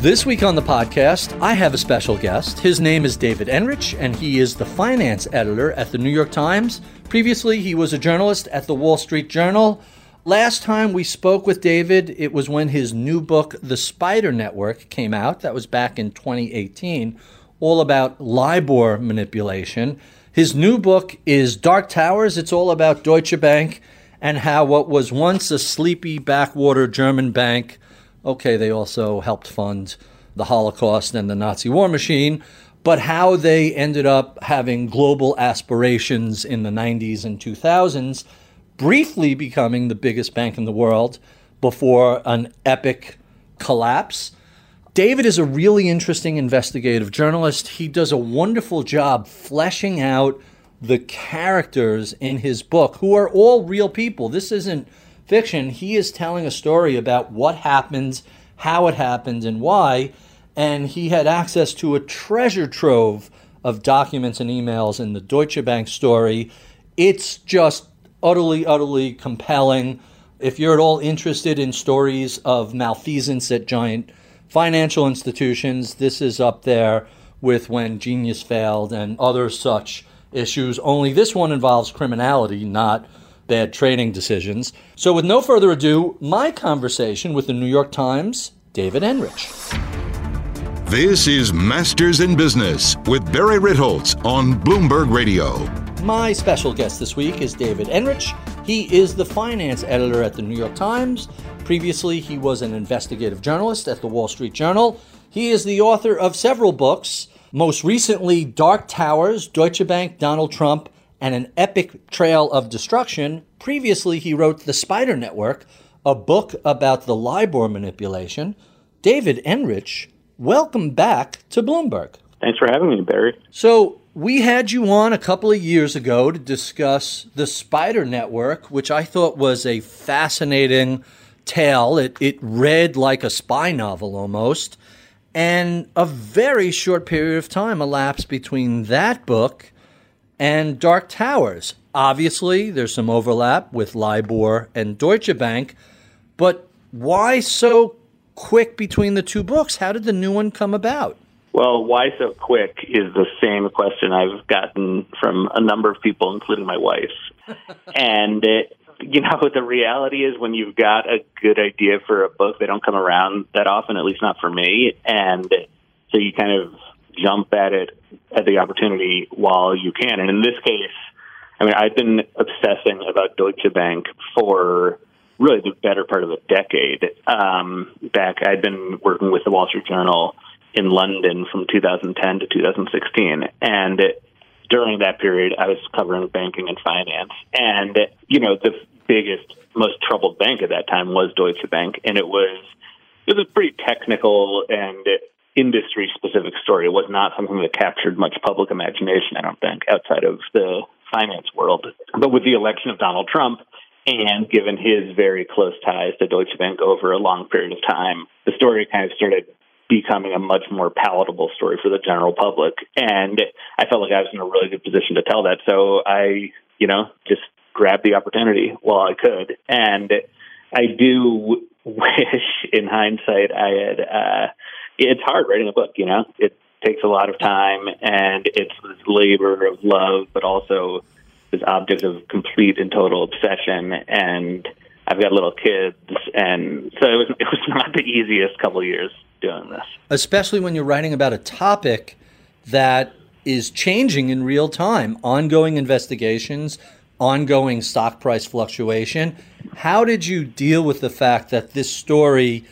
This week on the podcast, I have a special guest. His name is David Enrich, and he is the finance editor at the New York Times. Previously, he was a journalist at the Wall Street Journal. Last time we spoke with David, it was when his new book, The Spider Network, came out. That was back in 2018, all about LIBOR manipulation. His new book is Dark Towers. It's all about Deutsche Bank and how what was once a sleepy backwater German bank okay, they also helped fund the Holocaust and the Nazi war machine, but how they ended up having global aspirations in the 90s and 2000s, briefly becoming the biggest bank in the world before an epic collapse. David is a really interesting investigative journalist. He does a wonderful job fleshing out the characters in his book, who are all real people. This isn't fiction, he is telling a story about what happened, how it happened, and why. And he had access to a treasure trove of documents and emails in the Deutsche Bank story. It's just utterly, utterly compelling. If you're at all interested in stories of malfeasance at giant financial institutions, this is up there with when genius failed and other such issues. Only this one involves criminality, not bad trading decisions. So, with no further ado, my conversation with the New York Times, David Enrich. This is Masters in Business with Barry Ritholtz on Bloomberg Radio. My special guest this week is David Enrich. He is the finance editor at the New York Times. Previously, he was an investigative journalist at the Wall Street Journal. He is the author of several books, most recently, Dark Towers, Deutsche Bank, Donald Trump, and an epic trail of destruction. Previously, he wrote The Spider Network, a book about the LIBOR manipulation. David Enrich, welcome back to Bloomberg. Thanks for having me, Barry. So, we had you on a couple of years ago to discuss The Spider Network, which I thought was a fascinating tale. It, it read like a spy novel almost. And a very short period of time elapsed between that book and Dark Towers. Obviously, there's some overlap with LIBOR and Deutsche Bank, but why so quick between the two books? How did the new one come about? Well, why so quick is the same question I've gotten from a number of people, including my wife. and, it, you know, the reality is when you've got a good idea for a book, they don't come around that often, at least not for me. And so you kind of jump at it at the opportunity while you can. And in this case, I mean, I've been obsessing about Deutsche Bank for really the better part of a decade. Um, back, I'd been working with the Wall Street Journal in London from 2010 to 2016, and during that period, I was covering banking and finance. And you know, the biggest, most troubled bank at that time was Deutsche Bank, and it was it was pretty technical and industry specific story. It was not something that captured much public imagination, I don't think, outside of the finance world. But with the election of Donald Trump, and given his very close ties to Deutsche Bank over a long period of time, the story kind of started becoming a much more palatable story for the general public. And I felt like I was in a really good position to tell that. So I, you know, just grabbed the opportunity while I could. And I do wish, in hindsight, I had uh, it's hard writing a book. You know, it takes a lot of time, and it's this labor of love, but also this object of complete and total obsession. And I've got little kids, and so it was it was not the easiest couple years doing this. Especially when you're writing about a topic that is changing in real time, ongoing investigations, ongoing stock price fluctuation. How did you deal with the fact that this story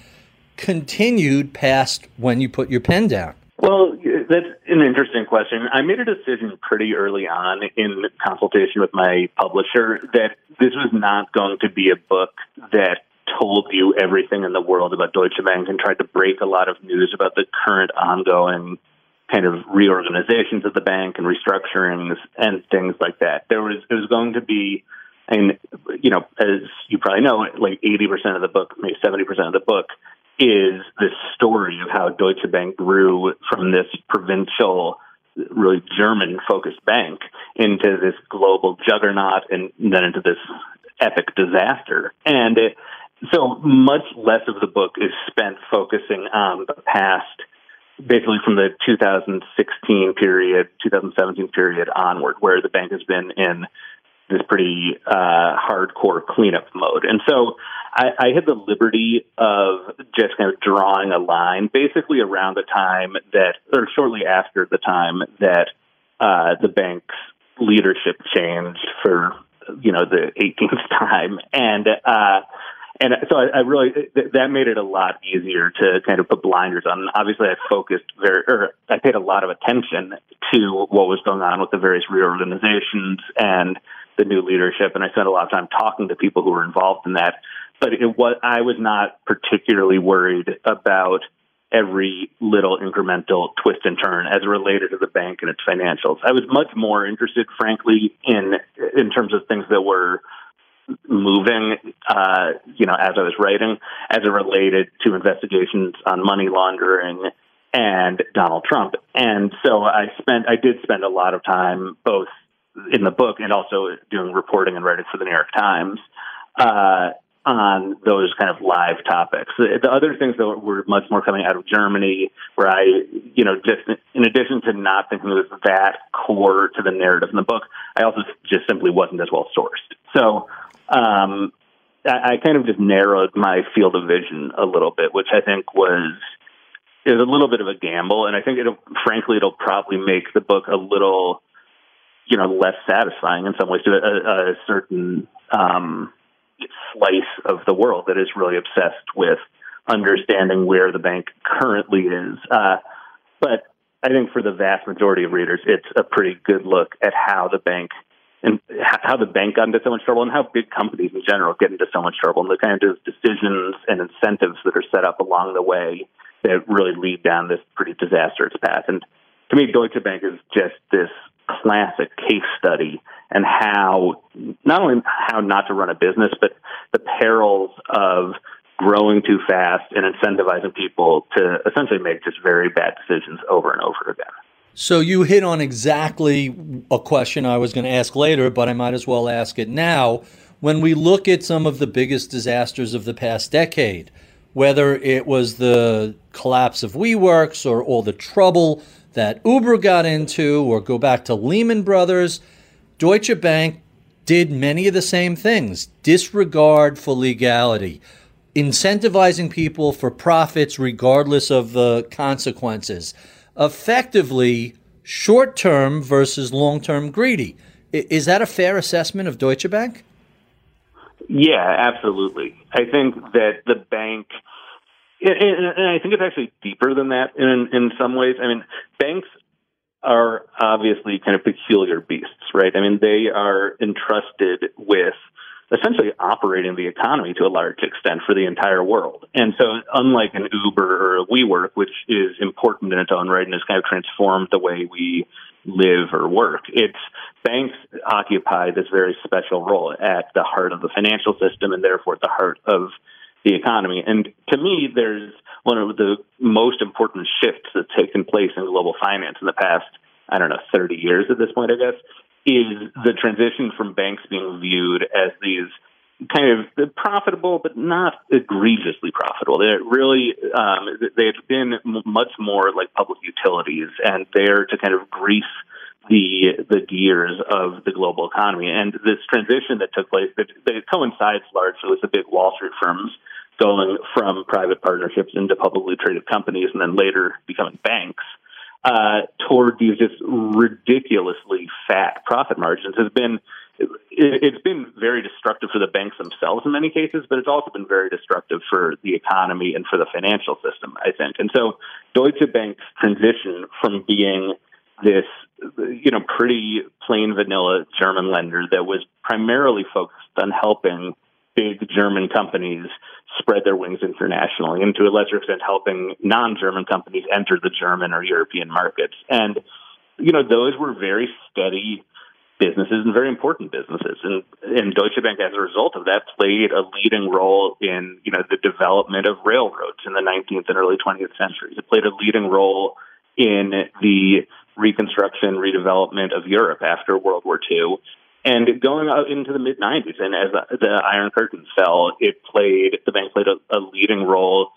continued past when you put your pen down? Well, that's an interesting question. I made a decision pretty early on in consultation with my publisher that this was not going to be a book that told you everything in the world about Deutsche Bank and tried to break a lot of news about the current ongoing kind of reorganizations of the bank and restructurings and things like that. There was it was going to be and you know, as you probably know, like eighty percent of the book, maybe seventy percent of the book is this story of how Deutsche Bank grew from this provincial really German focused bank into this global juggernaut and then into this epic disaster. And it, so much less of the book is spent focusing on the past, basically from the 2016 period, 2017 period onward, where the bank has been in this pretty uh, hardcore cleanup mode. And so I, I had the liberty of just kind of drawing a line basically around the time that, or shortly after the time that uh, the bank's leadership changed for, you know, the 18th time. And, uh, and so I, I really that made it a lot easier to kind of put blinders on. Obviously, I focused very, or I paid a lot of attention to what was going on with the various reorganizations and the new leadership, and I spent a lot of time talking to people who were involved in that. But it was I was not particularly worried about every little incremental twist and turn as related to the bank and its financials. I was much more interested, frankly, in in terms of things that were moving, uh, you know, as I was writing, as it related to investigations on money laundering and Donald Trump. And so I spent, I did spend a lot of time both in the book and also doing reporting and writing for the New York Times uh, on those kind of live topics. The, the other things that were much more coming out of Germany, where I, you know, just in addition to not thinking it was that core to the narrative in the book, I also just simply wasn't as well sourced. So um, I, I kind of just narrowed my field of vision a little bit, which I think was is a little bit of a gamble, and I think it'll frankly it'll probably make the book a little you know less satisfying in some ways to a, a certain um, slice of the world that is really obsessed with understanding where the bank currently is. Uh, but I think for the vast majority of readers, it's a pretty good look at how the bank and how the bank got into so much trouble and how big companies in general get into so much trouble and the kind of decisions and incentives that are set up along the way that really lead down this pretty disastrous path. And to me, Deutsche Bank is just this classic case study and how not only how not to run a business, but the perils of growing too fast and incentivizing people to essentially make just very bad decisions over and over again. So you hit on exactly a question I was going to ask later, but I might as well ask it now. When we look at some of the biggest disasters of the past decade, whether it was the collapse of WeWorks or all the trouble that Uber got into, or go back to Lehman Brothers, Deutsche Bank did many of the same things disregard for legality, incentivizing people for profits regardless of the consequences effectively short term versus long term greedy. Is that a fair assessment of Deutsche Bank? Yeah, absolutely. I think that the bank, and I think it's actually deeper than that in in some ways. I mean, banks are obviously kind of peculiar beasts, right? I mean, they are entrusted with essentially operating the economy to a large extent for the entire world. And so, unlike an Uber or a WeWork, which is important in its own right and has kind of transformed the way we live or work, it's banks occupy this very special role at the heart of the financial system and therefore at the heart of the economy. And to me, there's one of the most important shifts that's taken place in global finance in the past, I don't know, 30 years at this point, I guess, is the transition from banks being viewed as these kind of profitable, but not egregiously profitable. They're really um, they've been much more like public utilities, and they're to kind of grease the the gears of the global economy. And this transition that took place that, that coincides largely with the big Wall Street firms going from private partnerships into publicly traded companies, and then later becoming banks uh, toward these just ridiculously fat profit margins has been it's been very destructive for the banks themselves in many cases, but it's also been very destructive for the economy and for the financial system, I think. And so Deutsche Bank's transition from being this, you know, pretty plain vanilla German lender that was primarily focused on helping big German companies spread their wings internationally, and to a lesser extent, helping non-German companies enter the German or European markets. And you know, those were very steady businesses and very important businesses. And, and Deutsche Bank, as a result of that, played a leading role in you know the development of railroads in the 19th and early 20th centuries. It played a leading role in the reconstruction, redevelopment of Europe after World War II. And going out into the mid 90s, and as the, Iron Curtain fell, it played, the bank played a, a leading role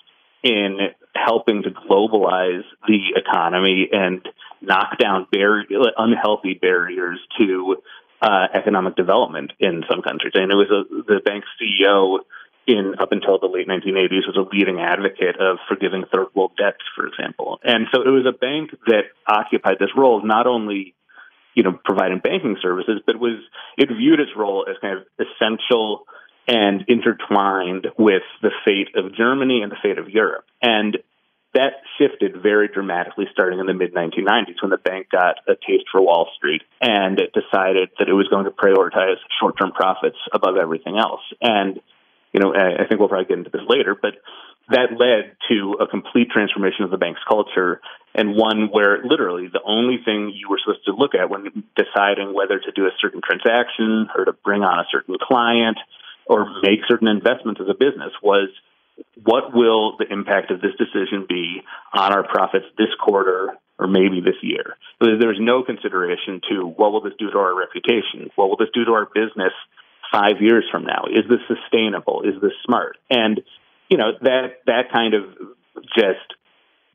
in helping to globalize the economy and knock down bar- unhealthy barriers to uh, economic development in some countries. And it was a, the bank's CEO in up until the late 1980s was a leading advocate of forgiving third world debts, for example. And so it was a bank that occupied this role not only you know, providing banking services, but was it viewed its role as kind of essential and intertwined with the fate of Germany and the fate of Europe. And that shifted very dramatically starting in the mid 1990s when the bank got a taste for Wall Street and it decided that it was going to prioritize short term profits above everything else. And, you know, I think we'll probably get into this later, but that led to a complete transformation of the bank's culture and one where literally the only thing you were supposed to look at when deciding whether to do a certain transaction or to bring on a certain client or make certain investments as a business was what will the impact of this decision be on our profits this quarter or maybe this year? There's no consideration to what will this do to our reputation? What will this do to our business five years from now? Is this sustainable? Is this smart? And you know that that kind of just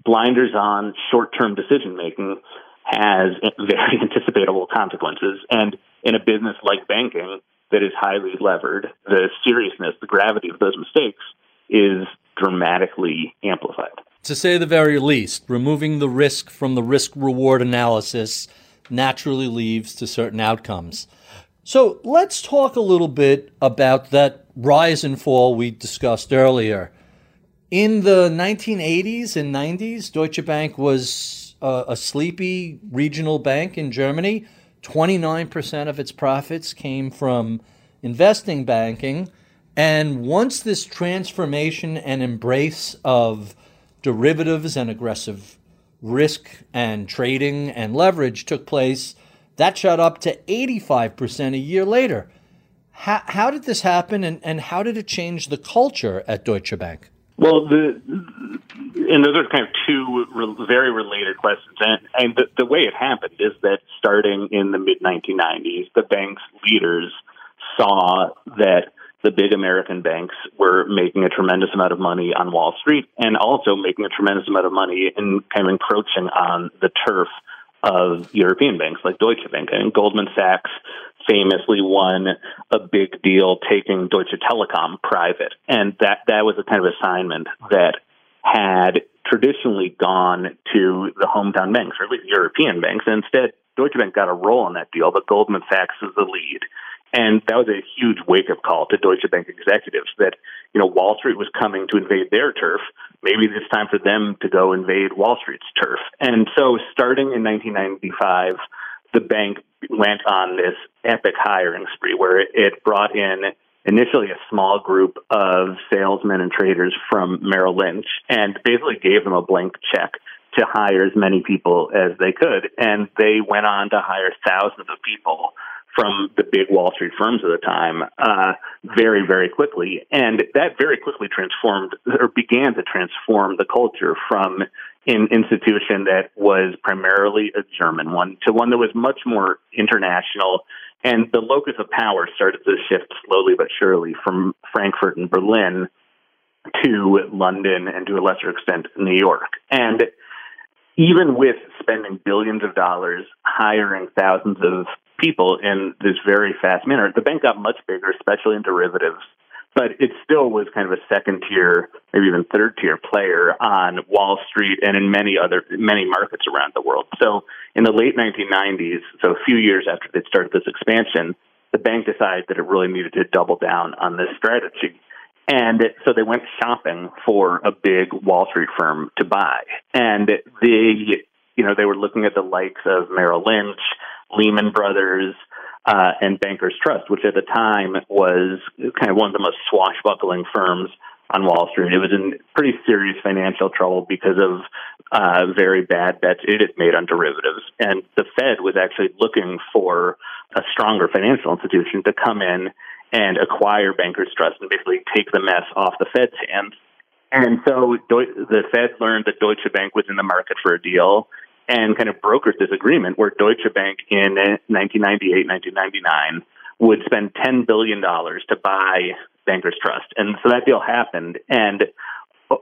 blinders on short term decision making has very anticipatable consequences. And in a business like banking that is highly levered, the seriousness, the gravity of those mistakes is dramatically amplified. To say the very least, removing the risk from the risk reward analysis naturally leads to certain outcomes. So let's talk a little bit about that rise and fall we discussed earlier. In the 1980s and 90s, Deutsche Bank was a, a sleepy regional bank in Germany. 29% of its profits came from investing banking. And once this transformation and embrace of derivatives and aggressive risk and trading and leverage took place, that shot up to 85% a year later. How, how did this happen and, and how did it change the culture at Deutsche Bank? Well, the and those are kind of two re- very related questions. And, and the, the way it happened is that starting in the mid 1990s, the bank's leaders saw that the big American banks were making a tremendous amount of money on Wall Street and also making a tremendous amount of money in kind of encroaching on the turf of European banks like Deutsche Bank. and Goldman Sachs famously won a big deal taking Deutsche Telekom private. And that, that was a kind of assignment that had traditionally gone to the hometown banks, or at least European banks. And instead, Deutsche Bank got a role in that deal, but Goldman Sachs was the lead. And that was a huge wake up call to Deutsche Bank executives that, you know, Wall Street was coming to invade their turf. Maybe it's time for them to go invade Wall Street's turf. And so starting in 1995, the bank went on this epic hiring spree where it brought in initially a small group of salesmen and traders from Merrill Lynch and basically gave them a blank check to hire as many people as they could. And they went on to hire thousands of people from the big Wall Street firms at the time uh, very, very quickly. And that very quickly transformed or began to transform the culture from an institution that was primarily a German one to one that was much more international. And the locus of power started to shift slowly but surely from Frankfurt and Berlin to London and to a lesser extent New York. And even with spending billions of dollars hiring thousands of people in this very fast manner. The bank got much bigger, especially in derivatives, but it still was kind of a second tier, maybe even third tier player on Wall Street and in many other many markets around the world. So in the late 1990s, so a few years after they started this expansion, the bank decided that it really needed to double down on this strategy. And so they went shopping for a big Wall Street firm to buy. And they, you know, they were looking at the likes of Merrill Lynch, Lehman Brothers, uh, and Bankers Trust, which at the time was kind of one of the most swashbuckling firms on Wall Street. It was in pretty serious financial trouble because of uh, very bad bets it had made on derivatives. And the Fed was actually looking for a stronger financial institution to come in and acquire Bankers Trust and basically take the mess off the Fed's hands. And so the Fed learned that Deutsche Bank was in the market for a deal and kind of brokered this agreement where Deutsche Bank in 1998, 1999 would spend $10 billion to buy Bankers Trust. And so that deal happened. And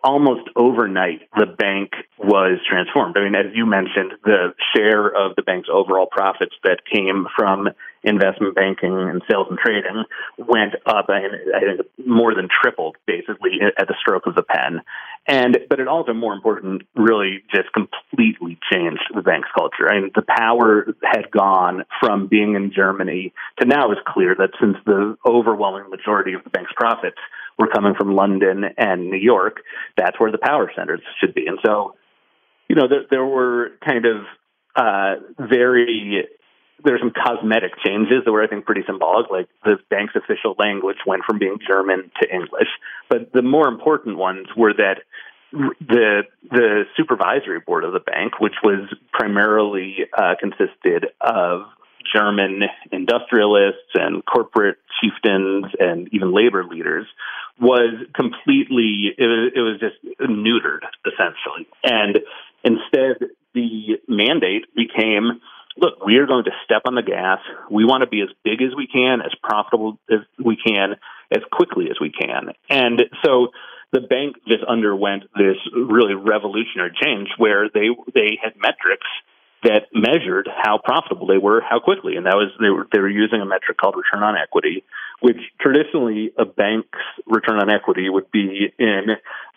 almost overnight, the bank was transformed. I mean, as you mentioned, the share of the bank's overall profits that came from investment banking and sales and trading went up, and I think more than tripled, basically, at the stroke of the pen. And but it also, more important, really just completely changed the bank's culture. I mean, the power had gone from being in Germany to now it's clear that since the overwhelming majority of the bank's profits were coming from London and New York, that's where the power centers should be. And so, you know, there, there were kind of uh, very there were some cosmetic changes that were, I think, pretty symbolic. Like the bank's official language went from being German to English. But the more important ones were that the the supervisory board of the bank, which was primarily uh, consisted of German industrialists and corporate chieftains and even labor leaders, was completely it was, it was just neutered essentially, and instead the mandate became look, we are going to step on the gas. We want to be as big as we can, as profitable as we can, as quickly as we can. And so the bank just underwent this really revolutionary change where they they had metrics that measured how profitable they were, how quickly, and that was they were they were using a metric called return on equity, which traditionally a bank's return on equity would be in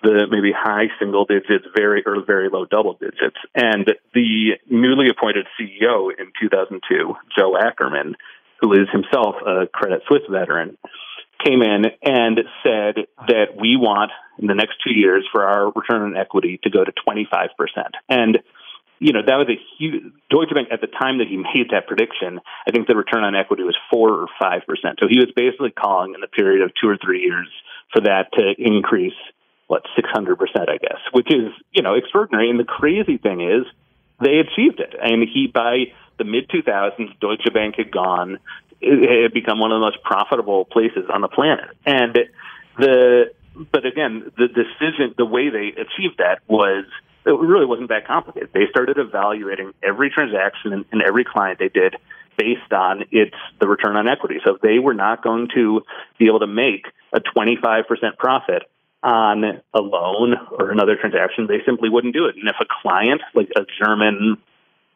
the maybe high single digits, very or very low double digits. And the newly appointed CEO in 2002, Joe Ackermann, who is himself a Credit Suisse veteran, came in and said that we want in the next two years for our return on equity to go to 25%. And you know, that was a huge Deutsche Bank at the time that he made that prediction. I think the return on equity was four or five percent. So he was basically calling in the period of two or three years for that to increase what six hundred percent, I guess, which is you know extraordinary. And the crazy thing is they achieved it. And he by the mid two thousands, Deutsche Bank had gone, it had become one of the most profitable places on the planet. And the but again, the decision, the way they achieved that was it really wasn't that complicated. They started evaluating every transaction and, and every client they did based on its the return on equity. So if they were not going to be able to make a 25% profit on a loan or another transaction, they simply wouldn't do it. And if a client, like a German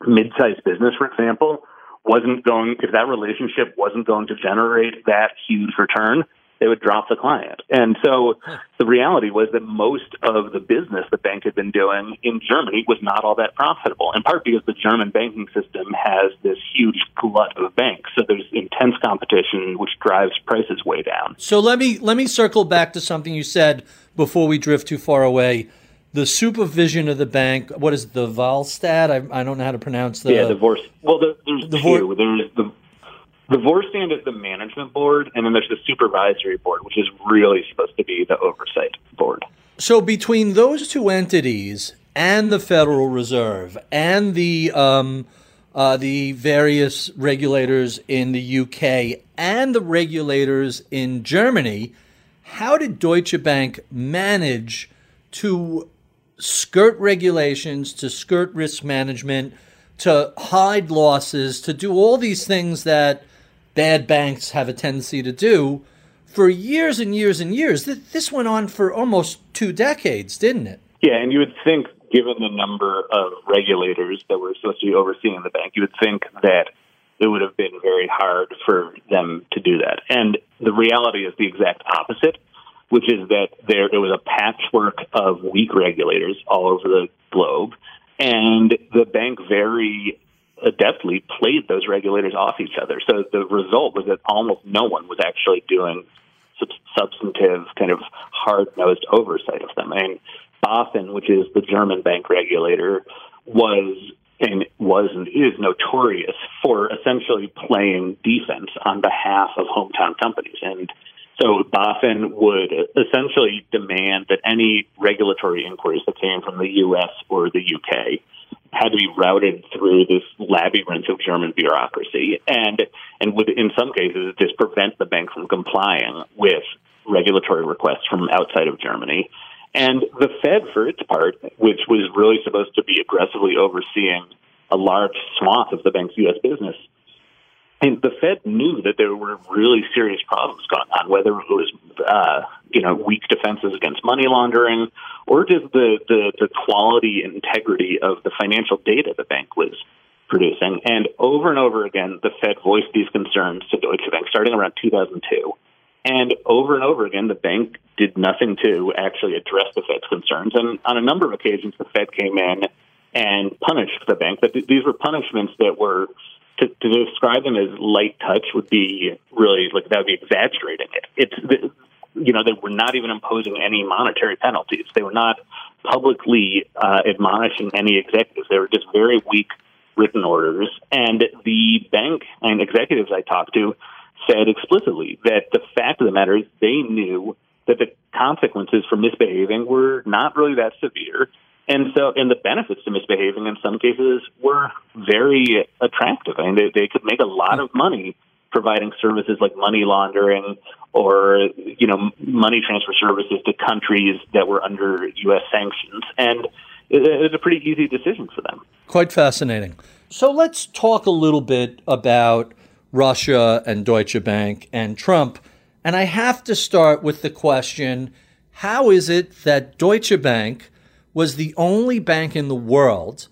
mid-sized business, for example, wasn't going, if that relationship wasn't going to generate that huge return, they would drop the client. And so the reality was that most of the business the bank had been doing in Germany was not all that profitable, in part because the German banking system has this huge glut of banks. So there's intense competition, which drives prices way down. So let me let me circle back to something you said before we drift too far away. The supervision of the bank, what is it, the Volstead? I, I don't know how to pronounce the. Yeah, the Vorst. Well, the, there's the two. There's the the Vorstand is the management board, and then there's the supervisory board, which is really supposed to be the oversight board. So between those two entities and the Federal Reserve and the um, uh, the various regulators in the UK and the regulators in Germany, how did Deutsche Bank manage to skirt regulations, to skirt risk management, to hide losses, to do all these things that bad banks have a tendency to do for years and years and years. This went on for almost two decades, didn't it? Yeah, and you would think, given the number of regulators that were supposed to be overseeing the bank, you would think that it would have been very hard for them to do that. And the reality is the exact opposite. which is that there, there was a patchwork of weak regulators all over the globe, and the bank very adeptly played those regulators off each other. So the result was that almost no one was actually doing substantive, kind of hard nosed oversight of them. I mean, BaFin, which is the German bank regulator, was and was and is notorious for essentially playing defense on behalf of hometown companies. And so BaFin would essentially demand that any regulatory inquiries that came from the US or the UK had to be routed through this labyrinth of German bureaucracy and and would in some cases just prevent the bank from complying with regulatory requests from outside of Germany. And the Fed, for its part, which was really supposed to be aggressively overseeing a large swath of the bank's U.S. business, and the Fed knew that there were really serious problems going on, whether it was uh, you know weak defenses against money laundering or just the, the the quality and integrity of the financial data the bank was producing. And over and over again, the Fed voiced these concerns to Deutsche Bank, starting around 2002. And over and over again, the bank did nothing to actually address the Fed's concerns. And on a number of occasions, the Fed came in and punished the bank. But th- these were punishments that were to, to, describe them as light touch would be really like that would be exaggerating it. It's you know they were not even imposing any monetary penalties. They were not publicly uh, admonishing any executives. They were just very weak written orders. And the bank and executives I talked to said explicitly that the fact of the matter is they knew that the consequences for misbehaving were not really that severe. And so, and the benefits to misbehaving in some cases were very attractive. I mean, they, they could make a lot of money providing services like money laundering or, you know, money transfer services to countries that were under U.S. sanctions. And it was a pretty easy decision for them. Quite fascinating. So let's talk a little bit about Russia and Deutsche Bank and Trump. And I have to start with the question how is it that Deutsche Bank was the only bank in the world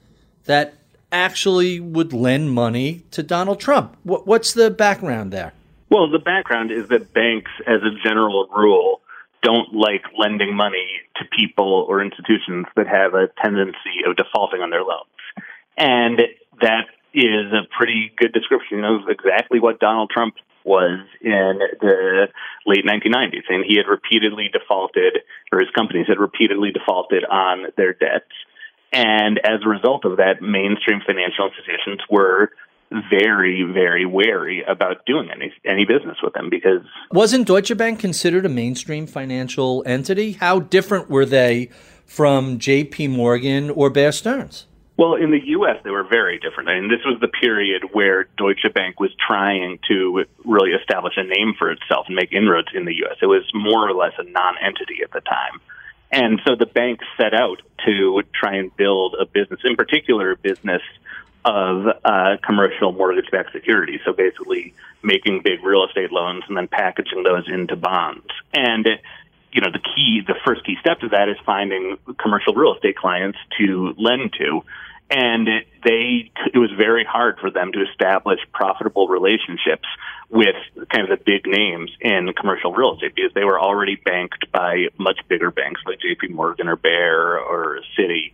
that actually would lend money to Donald Trump? What's the background there? Well, the background is that banks, as a general rule, don't like lending money to people or institutions that have a tendency of defaulting on their loans. And that is a pretty good description of exactly what Donald Trump was in the late 1990s. And he had repeatedly defaulted, or his companies had repeatedly defaulted on their debts. And as a result of that, mainstream financial institutions were very, very wary about doing any any business with them because wasn't Deutsche Bank considered a mainstream financial entity? How different were they from J.P. Morgan or Bear Stearns? Well, in the U.S., they were very different. I mean, this was the period where Deutsche Bank was trying to really establish a name for itself and make inroads in the U.S. It was more or less a non-entity at the time. And so the bank set out to try and build a business, in particular, a business of uh, commercial mortgage-backed securities. So basically, making big real estate loans and then packaging those into bonds. And you know, the key, the first key step to that is finding commercial real estate clients to lend to and it, they it was very hard for them to establish profitable relationships with kind of the big names in commercial real estate because they were already banked by much bigger banks like J.P. Morgan or Bear or Citi,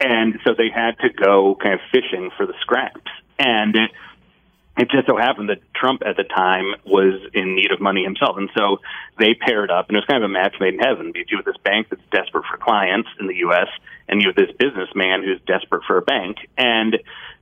and so they had to go kind of fishing for the scraps and. It, it just so happened that Trump at the time was in need of money himself. And so they paired up, and it was kind of a match made in heaven because you have this bank that's desperate for clients in the U.S., and you have this businessman who's desperate for a bank. And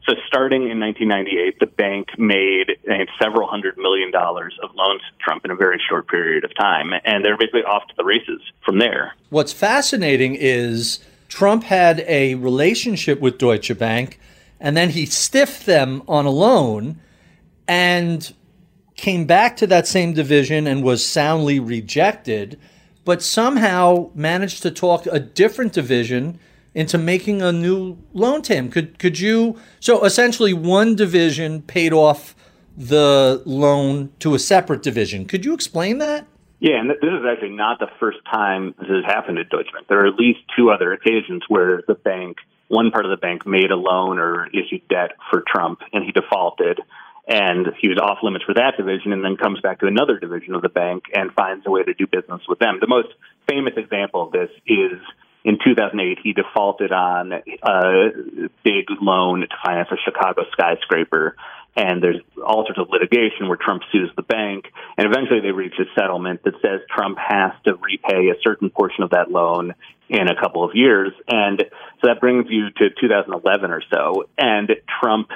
so starting in 1998, the bank made several hundred million dollars of loans to Trump in a very short period of time. And they're basically off to the races from there. What's fascinating is Trump had a relationship with Deutsche Bank, and then he stiffed them on a loan and came back to that same division and was soundly rejected, but somehow managed to talk a different division into making a new loan to him. Could could you so essentially one division paid off the loan to a separate division. Could you explain that? Yeah, and this is actually not the first time this has happened at Deutsche Bank. There are at least two other occasions where the bank, one part of the bank made a loan or issued debt for Trump and he defaulted and he was off limits for that division and then comes back to another division of the bank and finds a way to do business with them. The most famous example of this is in 2008, he defaulted on a big loan to finance a Chicago skyscraper. And there's all sorts of litigation where Trump sues the bank. And eventually they reach a settlement that says Trump has to repay a certain portion of that loan in a couple of years. And so that brings you to 2011 or so. And Trump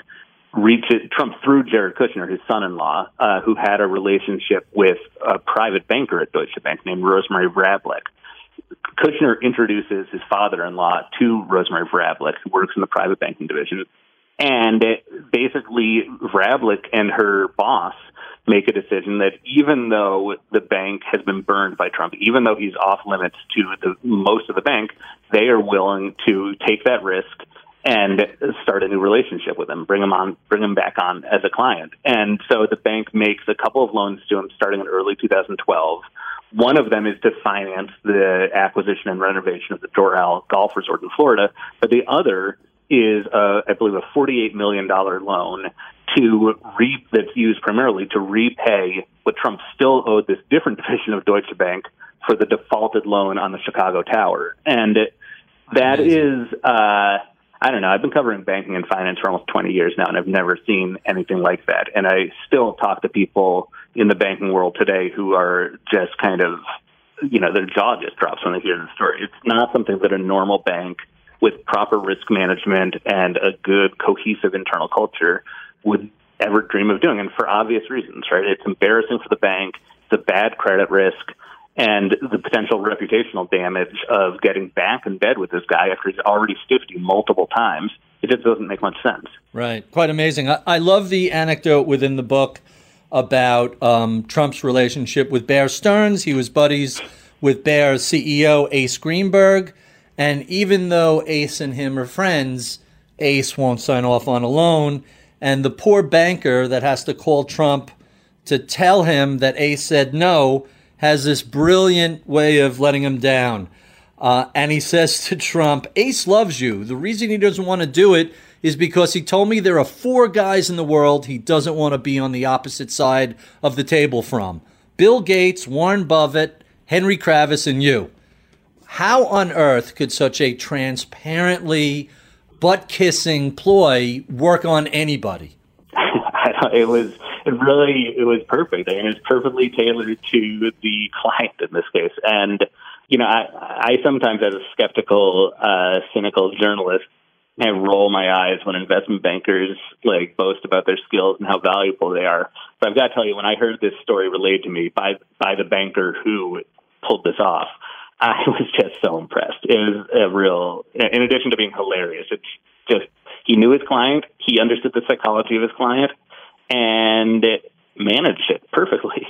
reaches Trump through Jared Kushner, his son-in-law, uh, who had a relationship with a private banker at Deutsche Bank named Rosemary Vrablic. Kushner introduces his father-in-law to Rosemary Vrablic, who works in the private banking division, and basically Vrablic and her boss make a decision that even though the bank has been burned by Trump, even though he's off limits to the most of the bank, they are willing to take that risk and start a new relationship with him, bring him on, bring him back on as a client. And so the bank makes a couple of loans to him starting in early 2012. One of them is to finance the acquisition and renovation of the Doral Golf Resort in Florida, but the other is, uh, I believe, a $48 million loan to re- that's used primarily to repay what Trump still owed this different division of Deutsche Bank for the defaulted loan on the Chicago Tower. And that is, uh, I don't know. I've been covering banking and finance for almost 20 years now, and I've never seen anything like that. And I still talk to people in the banking world today who are just kind of, you know, their jaw just drops when they hear the story. It's not something that a normal bank with proper risk management and a good cohesive internal culture would ever dream of doing. And for obvious reasons, right? It's embarrassing for the bank. It's a bad credit risk and the potential reputational damage of getting back in bed with this guy after he's already stiffed you multiple times. It just doesn't make much sense. Right. Quite amazing. I, I love the anecdote within the book about um, Trump's relationship with Bear Stearns. He was buddies with Bear's CEO, Ace Greenberg. And even though Ace and him are friends, Ace won't sign off on a loan. And the poor banker that has to call Trump to tell him that Ace said no has this brilliant way of letting him down. Uh, and he says to Trump, Ace loves you. The reason he doesn't want to do it is because he told me there are four guys in the world he doesn't want to be on the opposite side of the table from Bill Gates, Warren Buffett, Henry Kravis, and you. How on earth could such a transparently butt kissing ploy work on anybody? it was it really it was perfect. I mean, it's perfectly tailored to the client in this case. And you know, I I sometimes as a skeptical, uh, cynical journalist, I roll my eyes when investment bankers like boast about their skills and how valuable they are. But I've got to tell you, when I heard this story relayed to me by by the banker who pulled this off, I was just so impressed. It was a real, in addition to being hilarious, it's just he knew his client, he understood the psychology of his client, and managed it perfectly.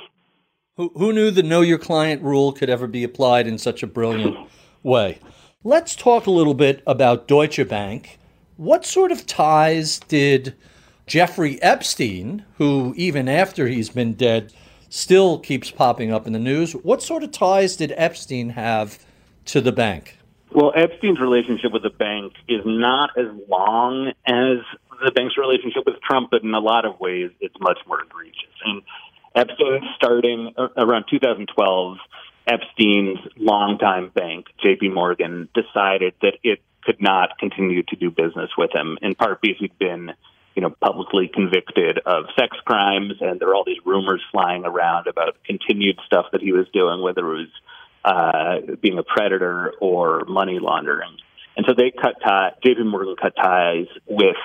Who, who knew the know your client rule could ever be applied in such a brilliant way? Let's talk a little bit about Deutsche Bank. What sort of ties did Jeffrey Epstein, who even after he's been dead still keeps popping up in the news, what sort of ties did Epstein have to the bank? Well, Epstein's relationship with the bank is not as long as the bank's relationship with Trump, but in a lot of ways, it's much more egregious. And Epstein, starting around 2012, Epstein's longtime bank, J.P. Morgan, decided that it could not continue to do business with him. In part because he'd been, you know, publicly convicted of sex crimes, and there were all these rumors flying around about continued stuff that he was doing, whether it was uh, being a predator or money laundering. And so they cut ties. J.P. Morgan cut ties with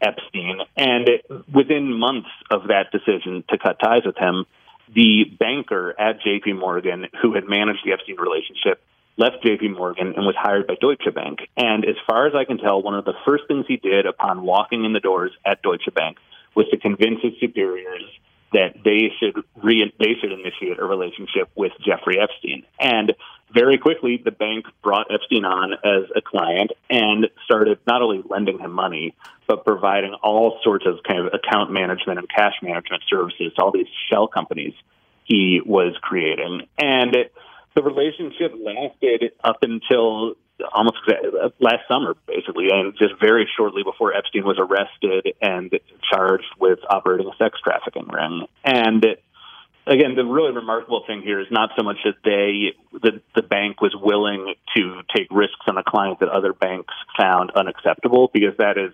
Epstein. And within months of that decision to cut ties with him, the banker at JP Morgan who had managed the Epstein relationship left JP Morgan and was hired by Deutsche Bank. And as far as I can tell, one of the first things he did upon walking in the doors at Deutsche Bank was to convince his superiors that they should re- they should initiate a relationship with Jeffrey Epstein. And very quickly, the bank brought Epstein on as a client and started not only lending him money, but providing all sorts of kind of account management and cash management services to all these shell companies he was creating. And the relationship lasted up until almost last summer, basically, and just very shortly before Epstein was arrested and charged with operating a sex trafficking ring. And again, the really remarkable thing here is not so much that they, the, the bank was willing to take risks on a client that other banks found unacceptable, because that is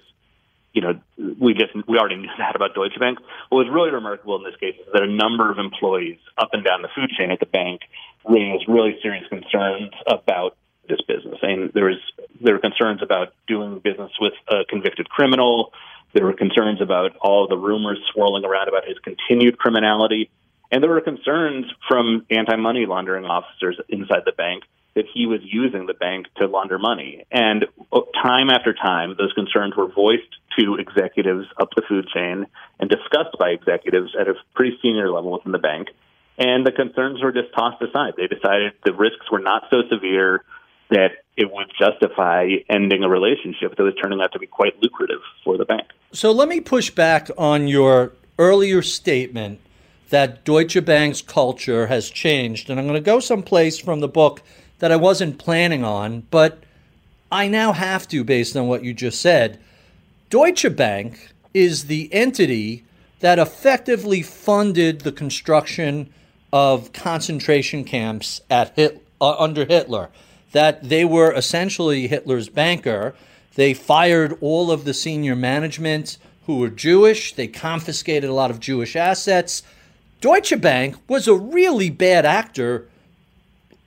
you know, we just we already knew that about Deutsche Bank. What was really remarkable in this case is that a number of employees up and down the food chain at the bank raised really serious concerns about this business. And there was there were concerns about doing business with a convicted criminal. There were concerns about all the rumors swirling around about his continued criminality. And there were concerns from anti money laundering officers inside the bank that he was using the bank to launder money. And oh, time after time, those concerns were voiced to executives up the food chain and discussed by executives at a pretty senior level within the bank. And the concerns were just tossed aside. They decided the risks were not so severe that it would justify ending a relationship that was turning out to be quite lucrative for the bank. So let me push back on your earlier statement that Deutsche Bank's culture has changed. And I'm going to go someplace from the book that I wasn't planning on, but I now have to based on what you just said. Deutsche Bank is the entity that effectively funded the construction of concentration camps at uh, under Hitler. That they were essentially Hitler's banker. They fired all of the senior management who were Jewish. They confiscated a lot of Jewish assets. Deutsche Bank was a really bad actor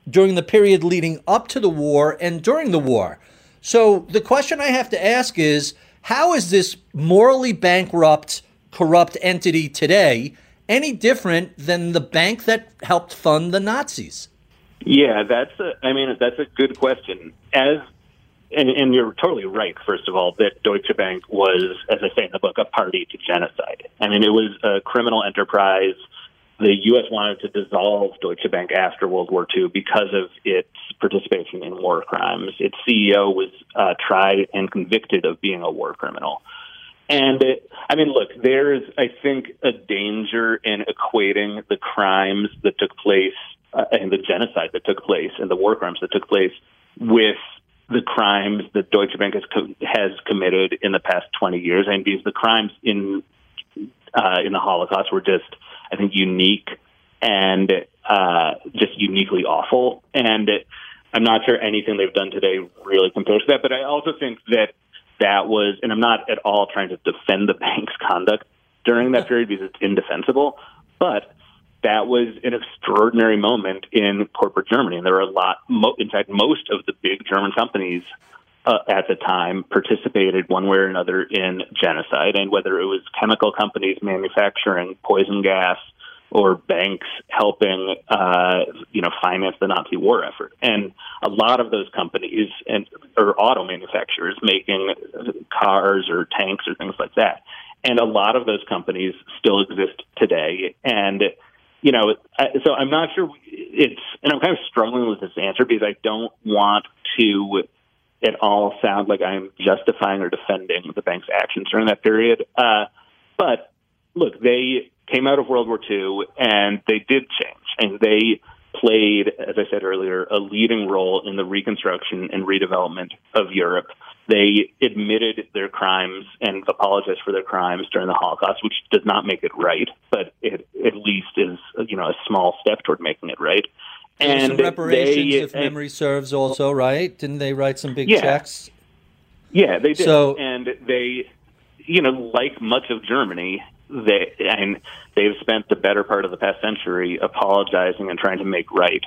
during the period leading up to the war and during the war. So the question I have to ask is how is this morally bankrupt, corrupt entity today any different than the bank that helped fund the Nazis? Yeah, that's a, I mean, that's a good question. As and, and, you're totally right, first of all, that Deutsche Bank was, as I say in the book, a party to genocide. I mean, it was a criminal enterprise the U.S. wanted to dissolve Deutsche Bank after World War II because of its participation in war crimes. Its CEO was uh, tried and convicted of being a war criminal. And it, I mean, look, there's, I think, a danger in equating the crimes that took place uh, and the genocide that took place and the war crimes that took place with the crimes that Deutsche Bank has co- has committed in the past 20 years. And because the crimes in uh, in the Holocaust were just I think, unique and uh, just uniquely awful. And it, I'm not sure anything they've done today really compares to that. But I also think that that was, and I'm not at all trying to defend the bank's conduct during that period because it's indefensible, but that was an extraordinary moment in corporate Germany. And there were a lot, in fact, most of the big German companies uh, at the time participated one way or another in genocide, and whether it was chemical companies manufacturing poison gas or banks helping, uh, you know, finance the Nazi war effort, and a lot of those companies and or auto manufacturers making cars or tanks or things like that, and a lot of those companies still exist today, and you know, so I'm not sure it's, and I'm kind of struggling with this answer because I don't want to at all sound like I'm justifying or defending the bank's actions during that period. Uh, but look, they came out of World War II and they did change, and they played, as I said earlier, a leading role in the reconstruction and redevelopment of Europe. They admitted their crimes and apologized for their crimes during the Holocaust, which does not make it right, but it at least is you know a small step toward making it right and some reparations, they, if memory serves, also right? Didn't they write some big yeah. checks? Yeah, they did. So, and they, you know, like much of Germany, they and they've spent the better part of the past century apologizing and trying to make right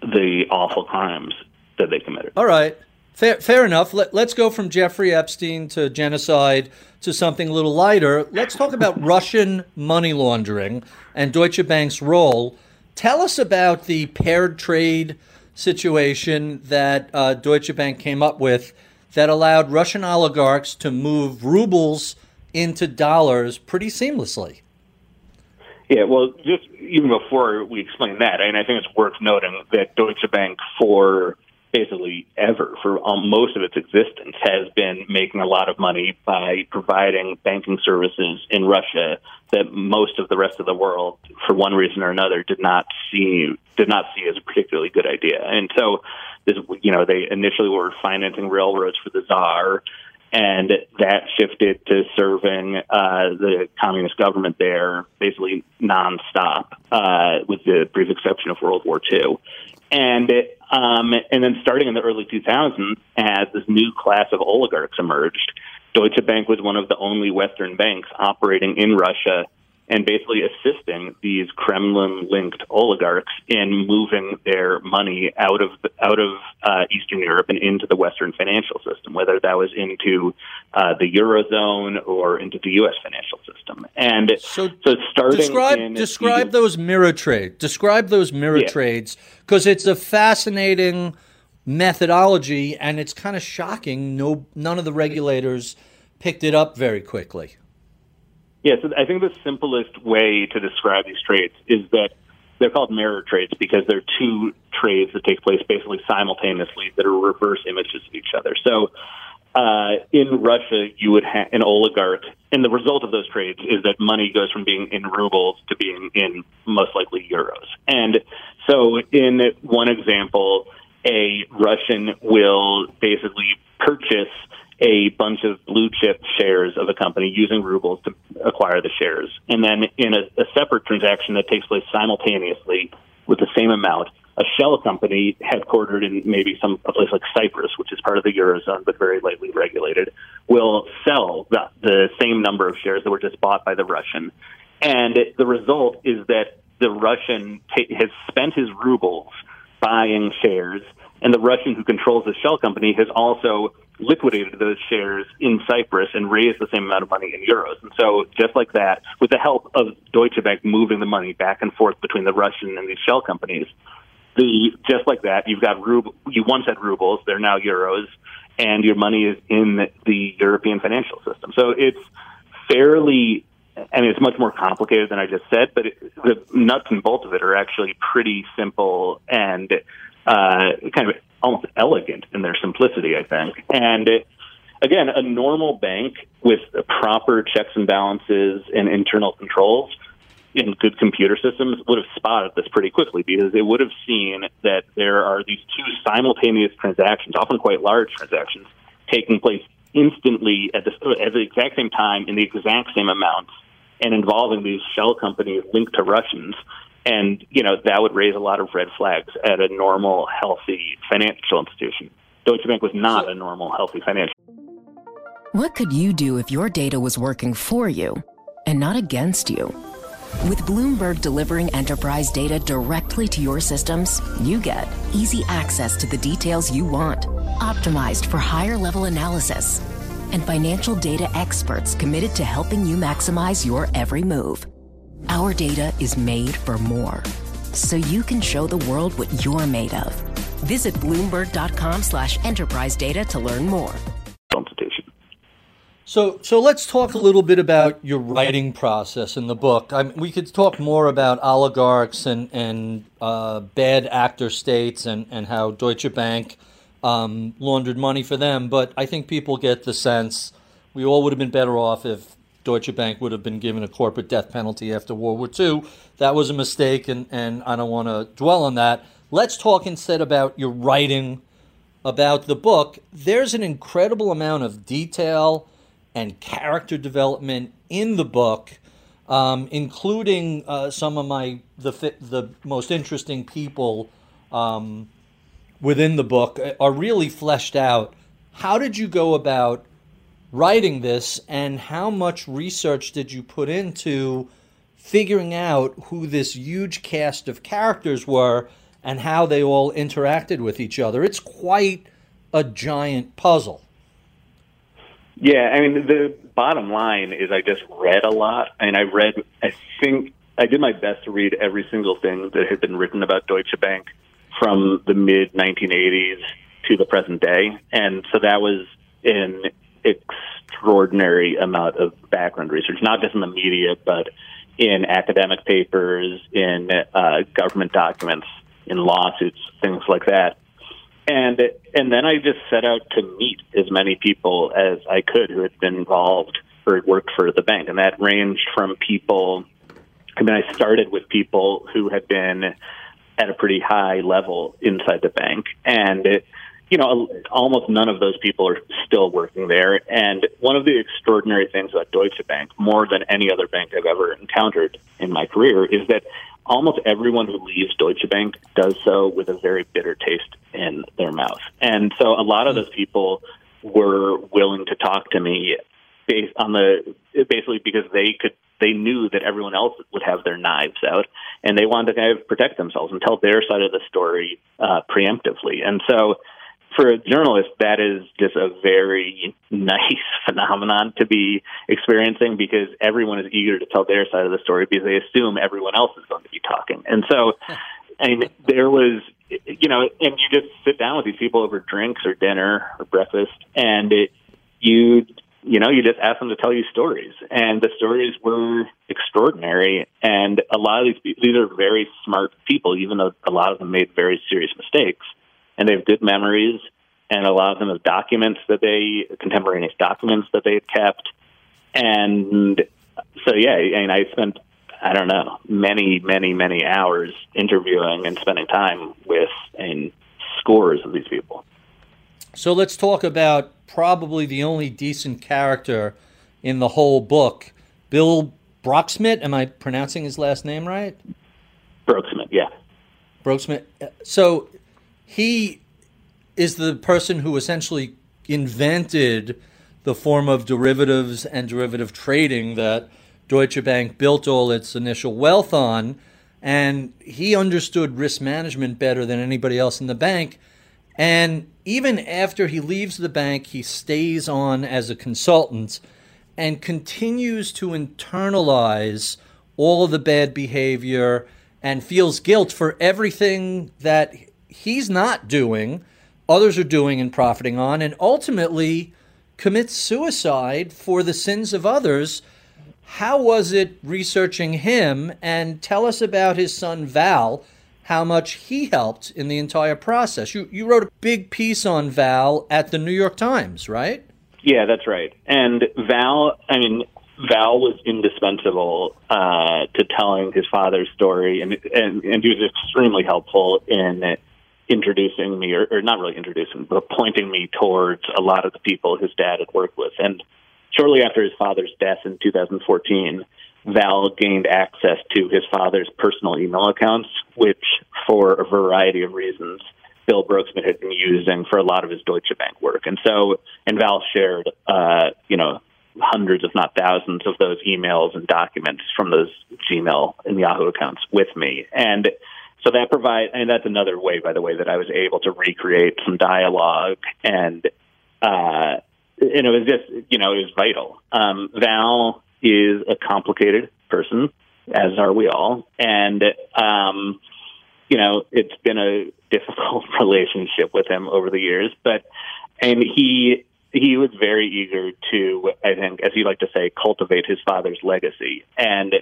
the awful crimes that they committed. All right. Fair, fair enough. Let, us go from Jeffrey Epstein to genocide to something a little lighter. Let's talk about Russian money laundering and Deutsche Bank's role Tell us about the paired trade situation that uh, Deutsche Bank came up with that allowed Russian oligarchs to move rubles into dollars pretty seamlessly. Yeah, well, just even before we explain that, and I think it's worth noting that Deutsche Bank, for basically ever for um, most of its existence has been making a lot of money by providing banking services in Russia that most of the rest of the world, for one reason or another, did not see did not see as a particularly good idea. And so, This, you know, they initially were financing railroads for the czar, and that shifted to serving uh, the communist government there basically nonstop, uh, with the brief exception of World War II. And um, and then starting in the early 2000s, as this new class of oligarchs emerged, Deutsche Bank was one of the only Western banks operating in Russia and basically assisting these Kremlin-linked oligarchs in moving their money out of out of uh, Eastern Europe and into the Western financial system, whether that was into uh, the eurozone or into the U.S. financial system. And so, so starting describe describe those mirror trades. Describe those mirror yeah. trades because it's a fascinating methodology, and it's kind of shocking. No, none of the regulators picked it up very quickly. Yeah, so I think the simplest way to describe these trades is that they're called mirror trades because they're two trades that take place basically simultaneously that are reverse images of each other. So uh, in Russia, you would have an oligarch, and the result of those trades is that money goes from being in rubles to being in most likely euros. And so, in one example, a Russian will basically purchase a bunch of blue chip shares of a company using rubles to acquire the shares. And then in a, a separate transaction that takes place simultaneously with the same amount, a shell company headquartered in maybe some a place like Cyprus, which is part of the eurozone but very lightly regulated, will sell the, the same number of shares that were just bought by the Russian. And the result is that the Russian ta- has spent his rubles buying shares, and the Russian who controls the shell company has also liquidated those shares in Cyprus and raised the same amount of money in euros. And so, just like that, with the help of Deutsche Bank moving the money back and forth between the Russian and these shell companies, the just like that, you've got rub- you once had rubles, they're now euros, and your money is in the, the European financial system. So it's fairly I mean, it's much more complicated than I just said, but it, the nuts and bolts of it are actually pretty simple and uh, kind of almost elegant in their simplicity, I think. And it, again, a normal bank with proper checks and balances and internal controls in good computer systems would have spotted this pretty quickly because they would have seen that there are these two simultaneous transactions, often quite large transactions, taking place instantly at the, at the exact same time in the exact same amounts and involving these shell companies linked to Russians and, you know, that would raise a lot of red flags at a normal, healthy financial institution. Deutsche Bank was not a normal, healthy financial. What could you do if your data was working for you and not against you? With Bloomberg delivering enterprise data directly to your systems, you get easy access to the details you want, optimized for higher level analysis, and financial data experts committed to helping you maximize your every move. Our data is made for more, so you can show the world what you're made of. Visit Bloomberg.com slash enterprise data to learn more. So, so let's talk a little bit about your writing process in the book. I mean, we could talk more about oligarchs and and uh, bad actor states and, and how Deutsche Bank um, laundered money for them. But I think people get the sense we all would have been better off if Deutsche Bank would have been given a corporate death penalty after World War II. That was a mistake, and, and I don't want to dwell on that. Let's talk instead about your writing about the book. There's an incredible amount of detail and character development in the book, um, including uh, some of my the the most interesting people um, within the book are really fleshed out. How did you go about writing this, and how much research did you put into figuring out who this huge cast of characters were and how they all interacted with each other? It's quite a giant puzzle. Yeah, I mean, the bottom line is I just read a lot, and I read, I think, I did my best to read every single thing that had been written about Deutsche Bank from the mid 1980s to the present day. And so that was in extraordinary amount of background research, not just in the media, but in academic papers, in uh, government documents, in lawsuits, things like that. And and then I just set out to meet as many people as I could who had been involved or worked for the bank, and that ranged from people. I mean, I started with people who had been at a pretty high level inside the bank, and it, you know, almost none of those people are still working there. And one of the extraordinary things about Deutsche Bank, more than any other bank I've ever encountered in my career, is that almost everyone who leaves Deutsche Bank does so with a very bitter taste in their mouth. And so a lot of those people were willing to talk to me based on the basically because they could they knew that everyone else would have their knives out and they wanted to kind of protect themselves and tell their side of the story uh, preemptively. And so for a journalist, that is just a very nice phenomenon to be experiencing because everyone is eager to tell their side of the story because they assume everyone else is going to be talking. And so, mean, there was, you know, and you just sit down with these people over drinks or dinner or breakfast, and it, you, you know, you just ask them to tell you stories, and the stories were extraordinary. And a lot of these, these are very smart people, even though a lot of them made very serious mistakes and they have good memories, and a lot of them have documents that they contemporaneous documents that they've kept, and so yeah, I mean, I spent I don't know many many many hours interviewing and spending time with and scores of these people. So let's talk about probably the only decent character in the whole book, Bill Broeksmit. Am I pronouncing his last name right? Broeksmit, yeah. Broeksmit. So he is the person who essentially invented the form of derivatives and derivative trading that Deutsche Bank built all its initial wealth on. And he understood risk management better than anybody else in the bank. And even after he leaves the bank, he stays on as a consultant and continues to internalize all of the bad behavior and feels guilt for everything that he's not doing, others are doing and profiting on, and ultimately commits suicide for the sins of others. How was it researching him? And tell us about his son Val, how much he helped in the entire process. You, you wrote a big piece on Val at the New York Times, right? Yeah, that's right. And Val, I mean, Val was indispensable uh, to telling his father's story, and, and and he was extremely helpful in introducing me, or, or not really introducing, but pointing me towards a lot of the people his dad had worked with. And shortly after his father's death in 2014, Val gained access to his father's personal email accounts, which, for a variety of reasons, Bill Broeksmit had been using for a lot of his Deutsche Bank work. And so, and Val shared, uh, you know, hundreds, if not thousands, of those emails and documents from those Gmail and Yahoo accounts with me. And so that provides, and that's another way, by the way, that I was able to recreate some dialogue, and uh, and it was just, you know, it was vital. Um, Val is a complicated person, as are we all, and um, you know, it's been a difficult relationship with him over the years, but and he he was very eager to, I think, as you like to say, cultivate his father's legacy, and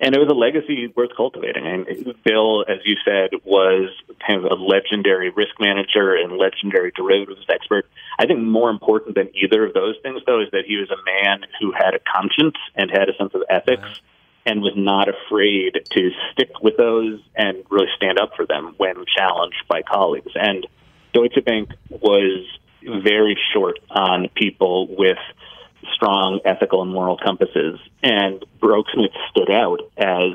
and it was a legacy worth cultivating. And Bill, as you said, was kind of a legendary risk manager and legendary derivatives expert. I think more important than either of those things, though, is that he was a man who had a conscience and had a sense of ethics. Right. And was not afraid to stick with those and really stand up for them when challenged by colleagues. And Deutsche Bank was very short on people with strong ethical and moral compasses. And Broeksmit stood out as,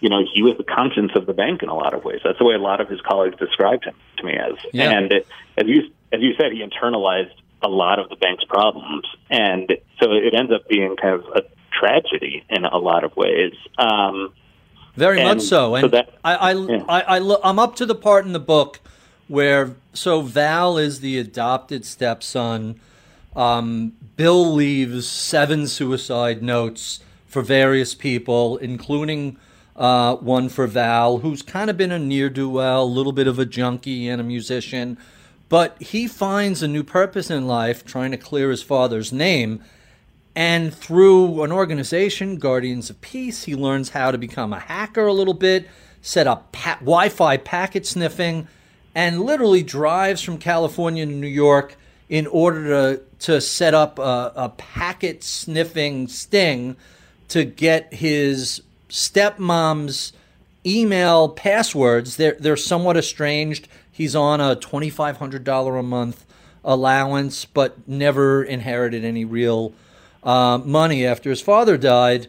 you know, he was the conscience of the bank in a lot of ways. That's the way a lot of his colleagues described him to me as. Yeah. And it, as you as you said, he internalized a lot of the bank's problems, and so it ends up being kind of a tragedy in a lot of ways. Um, Very much so. And so that, I, I, yeah. I, I, I'm up to the part in the book where so Val is the adopted stepson um, Bill leaves seven suicide notes for various people, including uh, one for Val, who's kind of been a near do well, a little bit of a junkie and a musician. But he finds a new purpose in life trying to clear his father's name. And through an organization, Guardians of Peace, he learns how to become a hacker a little bit, set up pa- Wi Fi packet sniffing, and literally drives from California to New York in order to to set up a, a packet sniffing sting to get his stepmom's email passwords. They're they're somewhat estranged. He's on a twenty five hundred dollar a month allowance, but never inherited any real uh, money after his father died.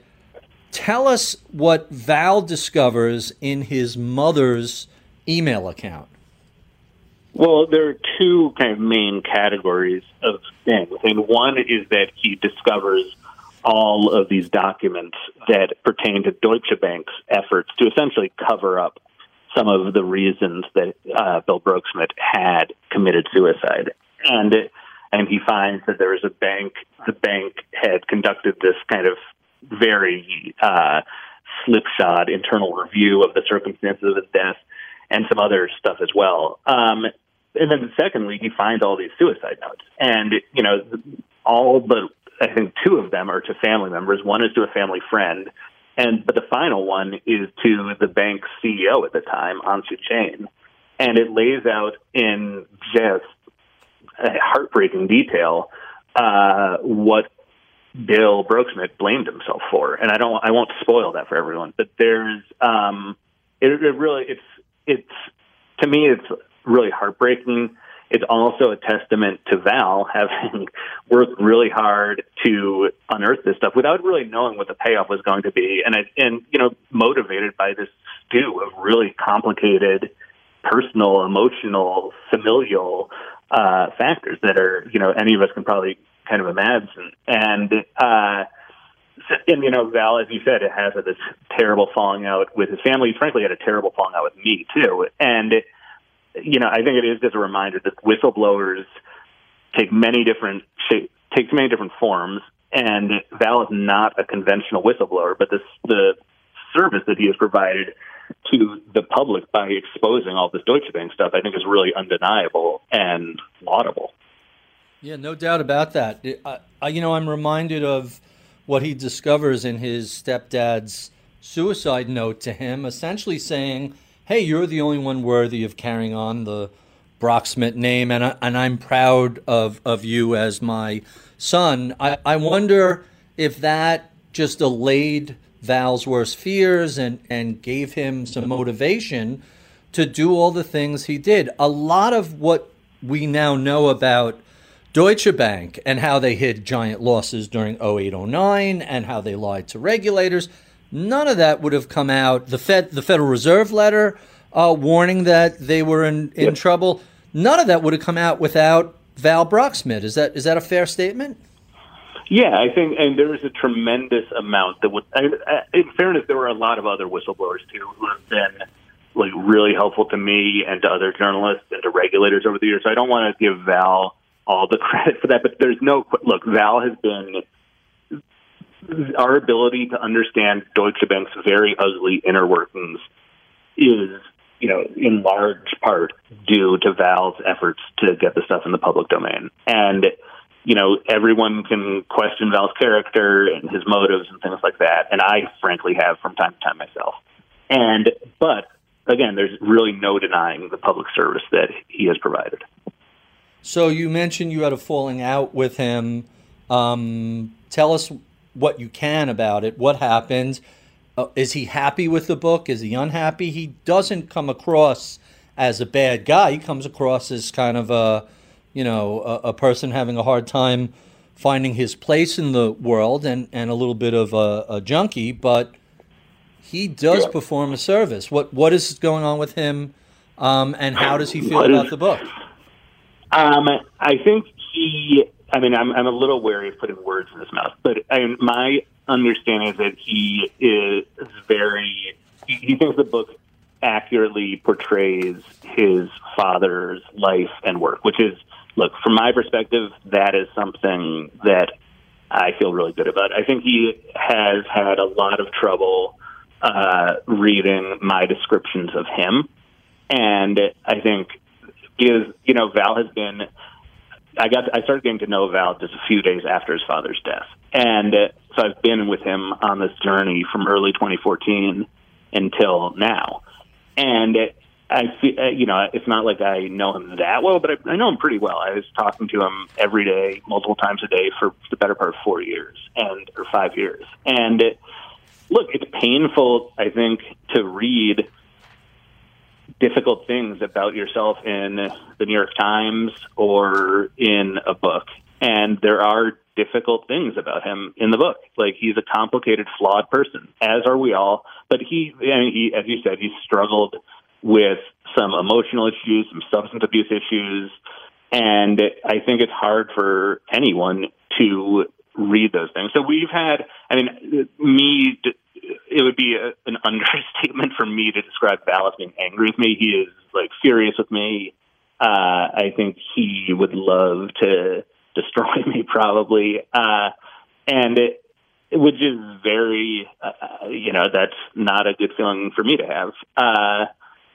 Tell us what Val discovers in his mother's email account. Well, there are two kind of main categories of things. And one is that he discovers all of these documents that pertain to Deutsche Bank's efforts to essentially cover up some of the reasons that uh, Bill Broeksmit had committed suicide. And and he finds that there was a bank. The bank had conducted this kind of very uh, slipshod internal review of the circumstances of his death and some other stuff as well. Um, and then secondly, he finds all these suicide notes, and you know, all but I think two of them are to family members. One is to a family friend, and but the final one is to the bank's CEO at the time, Anshu Jain, and it lays out in just heartbreaking detail uh, what Bill Broeksmit blamed himself for, and I don't, I won't spoil that for everyone. But there's, um, it, it really, it's, it's to me, it's really heartbreaking. It's also a testament to Val having worked really hard to unearth this stuff without really knowing what the payoff was going to be, and and you know, motivated by this stew of really complicated, personal, emotional, familial uh, factors that are you know any of us can probably kind of imagine. And uh, and you know, Val, as you said, it has this terrible falling out with his family. Frankly had a terrible falling out with me too. And you know, I think it is just a reminder that whistleblowers take many different take many different forms. And Val is not a conventional whistleblower, but this the service that he has provided to the public by exposing all this Deutsche Bank stuff, I think is really undeniable and laudable. Yeah, no doubt about that. I, you know, I'm reminded of what he discovers in his stepdad's suicide note to him, essentially saying, "Hey, you're the only one worthy of carrying on the Broeksmit name, and I, and I'm proud of of you as my son." I, I wonder if that just allayed Val's worst fears and and gave him some motivation to do all the things he did. A lot of what we now know about Deutsche Bank and how they hid giant losses during 0809 and how they lied to regulators. None of that would have come out. The Fed, the Federal Reserve letter uh, warning that they were in, in yep. trouble. None of that would have come out without Val Broeksmit. Is that is that a fair statement? Yeah, I think, and there is a tremendous amount that would. In fairness, there were a lot of other whistleblowers too who have been like really helpful to me and to other journalists and to regulators over the years. So I don't want to give Val all the credit for that. But there's no look. Val has been our ability to understand Deutsche Bank's very ugly inner workings is, you know, in large part due to Val's efforts to get the stuff in the public domain. And, you know, everyone can question Val's character and his motives and things like that. And I frankly have from time to time myself. And, but again, there's really no denying the public service that he has provided. So you mentioned you had a falling out with him. Um, tell us what you can about it. What happened? Uh, is he happy with the book? Is he unhappy? He doesn't come across as a bad guy. He comes across as kind of a, you know, a, a person having a hard time finding his place in the world and, and a little bit of a, a junkie. But he does yeah. perform a service. What what is going on with him, um, and how does he feel about the book? Um, I think he. I mean, I'm I'm a little wary of putting words in his mouth, but I, my understanding is that he is very. He, he thinks the book accurately portrays his father's life and work, which is, look, from my perspective, that is something that I feel really good about. I think he has had a lot of trouble uh, reading my descriptions of him, and I think is you know Val has been. I got I started getting to know Val just a few days after his father's death, and uh, so I've been with him on this journey from early 2014 until now, and. I feel, uh, you know, it's not like I know him that well, but I, I know him pretty well. I was talking to him every day, multiple times a day for the better part of four years and or five years, and it, look, it's painful, I think, to read difficult things about yourself in the New York Times or in a book. And there are difficult things about him in the book. Like he's a complicated, flawed person, as are we all. But he, I mean, he, as you said, he struggled with some emotional issues, some substance abuse issues, and I think it's hard for anyone to read those things. So we've had, I mean, me, it would be a, an understatement for me to describe Val as being angry with me. He is like furious with me. Uh, I think he would love to destroy me, probably. Uh, and it, which is very, uh, you know, that's not a good feeling for me to have. Uh,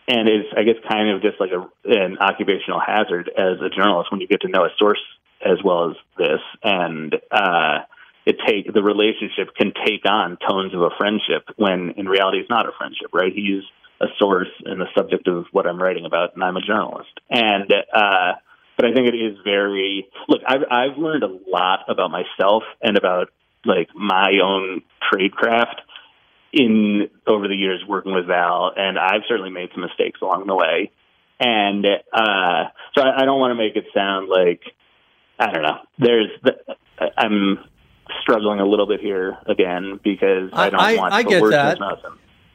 and is, I guess, kind of just like a, an occupational hazard as a journalist when you get to know a source as well as this. And, uh, it take the relationship can take on tones of a friendship when in reality it's not a friendship, right? He's a source and the subject of what I'm writing about, and I'm a journalist. And uh, but I think it is very look. I've I've learned a lot about myself and about like my own trade craft in over the years working with Val, and I've certainly made some mistakes along the way. And uh, so I, I don't want to make it sound like I don't know. There's the, I'm struggling a little bit here again because I don't I, want I to get that.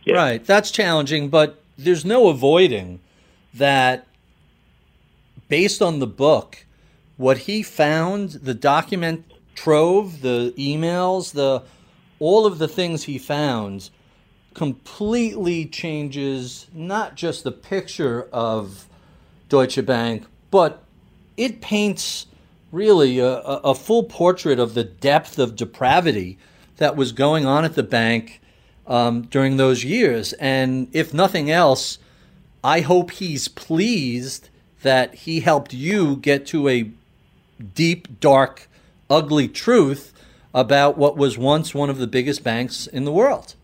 Yeah. Right. That's challenging, but there's no avoiding that based on the book, what he found, the document trove, the emails, the all of the things he found completely changes not just the picture of Deutsche Bank, but it paints really a, a full portrait of the depth of depravity that was going on at the bank um, during those years. And if nothing else, I hope he's pleased that he helped you get to a deep, dark, ugly truth about what was once one of the biggest banks in the world.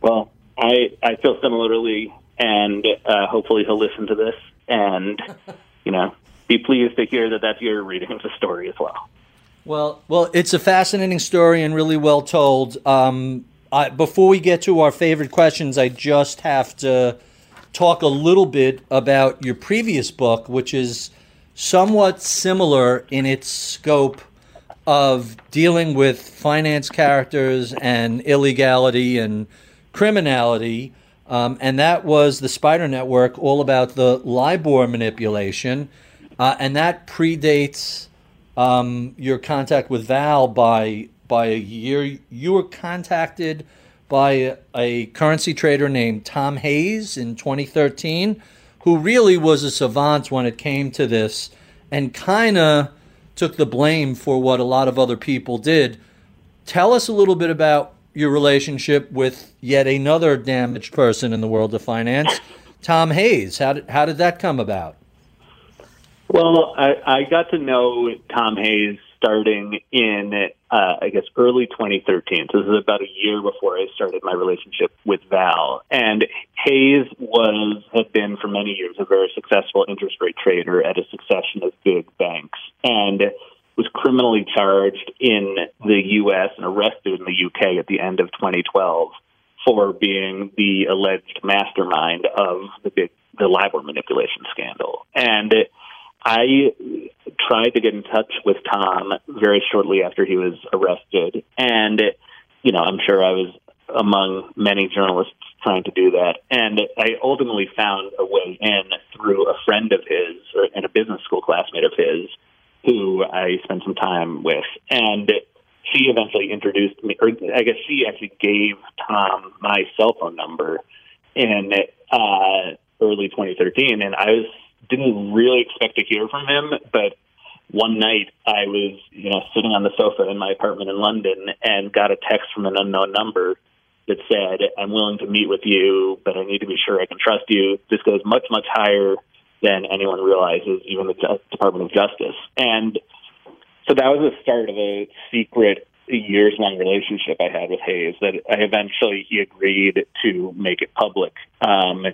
Well, I I feel similarly, and uh, hopefully he'll listen to this and you know be pleased to hear that that's your reading of the story as well. Well, well, it's a fascinating story and really well told. Um, I, before we get to our favorite questions, I just have to talk a little bit about your previous book, which is somewhat similar in its scope of dealing with finance characters and illegality and criminality. Um, and that was the Spider Network, all about the LIBOR manipulation. Uh, and that predates um, your contact with Val by by a year. You were contacted by a currency trader named Tom Hayes in 2013, who really was a savant when it came to this, and kind of took the blame for what a lot of other people did. Tell us a little bit about your relationship with yet another damaged person in the world of finance, Tom Hayes. How did, how did that come about? Well, I, I got to know Tom Hayes starting in, uh, I guess, early 2013. So this is about a year before I started my relationship with Val. And Hayes was, had been for many years a very successful interest rate trader at a succession of big banks and was criminally charged in the U.S. and arrested in the U.K. at the end of 2012 for being the alleged mastermind of the big, the LIBOR manipulation scandal. And it, I tried to get in touch with Tom very shortly after he was arrested. And, you know, I'm sure I was among many journalists trying to do that. And I ultimately found a way in through a friend of his and a business school classmate of his who I spent some time with. And she eventually introduced me, or I guess she actually gave Tom my cell phone number in uh, early 2013. And I was didn't really expect to hear from him, but one night I was, you know, sitting on the sofa in my apartment in London and got a text from an unknown number that said, "I'm willing to meet with you, but I need to be sure I can trust you." This goes much, much higher than anyone realizes, even the Department of Justice. And so that was the start of a secret years long relationship I had with Hayes that I eventually he agreed to make it public. Um,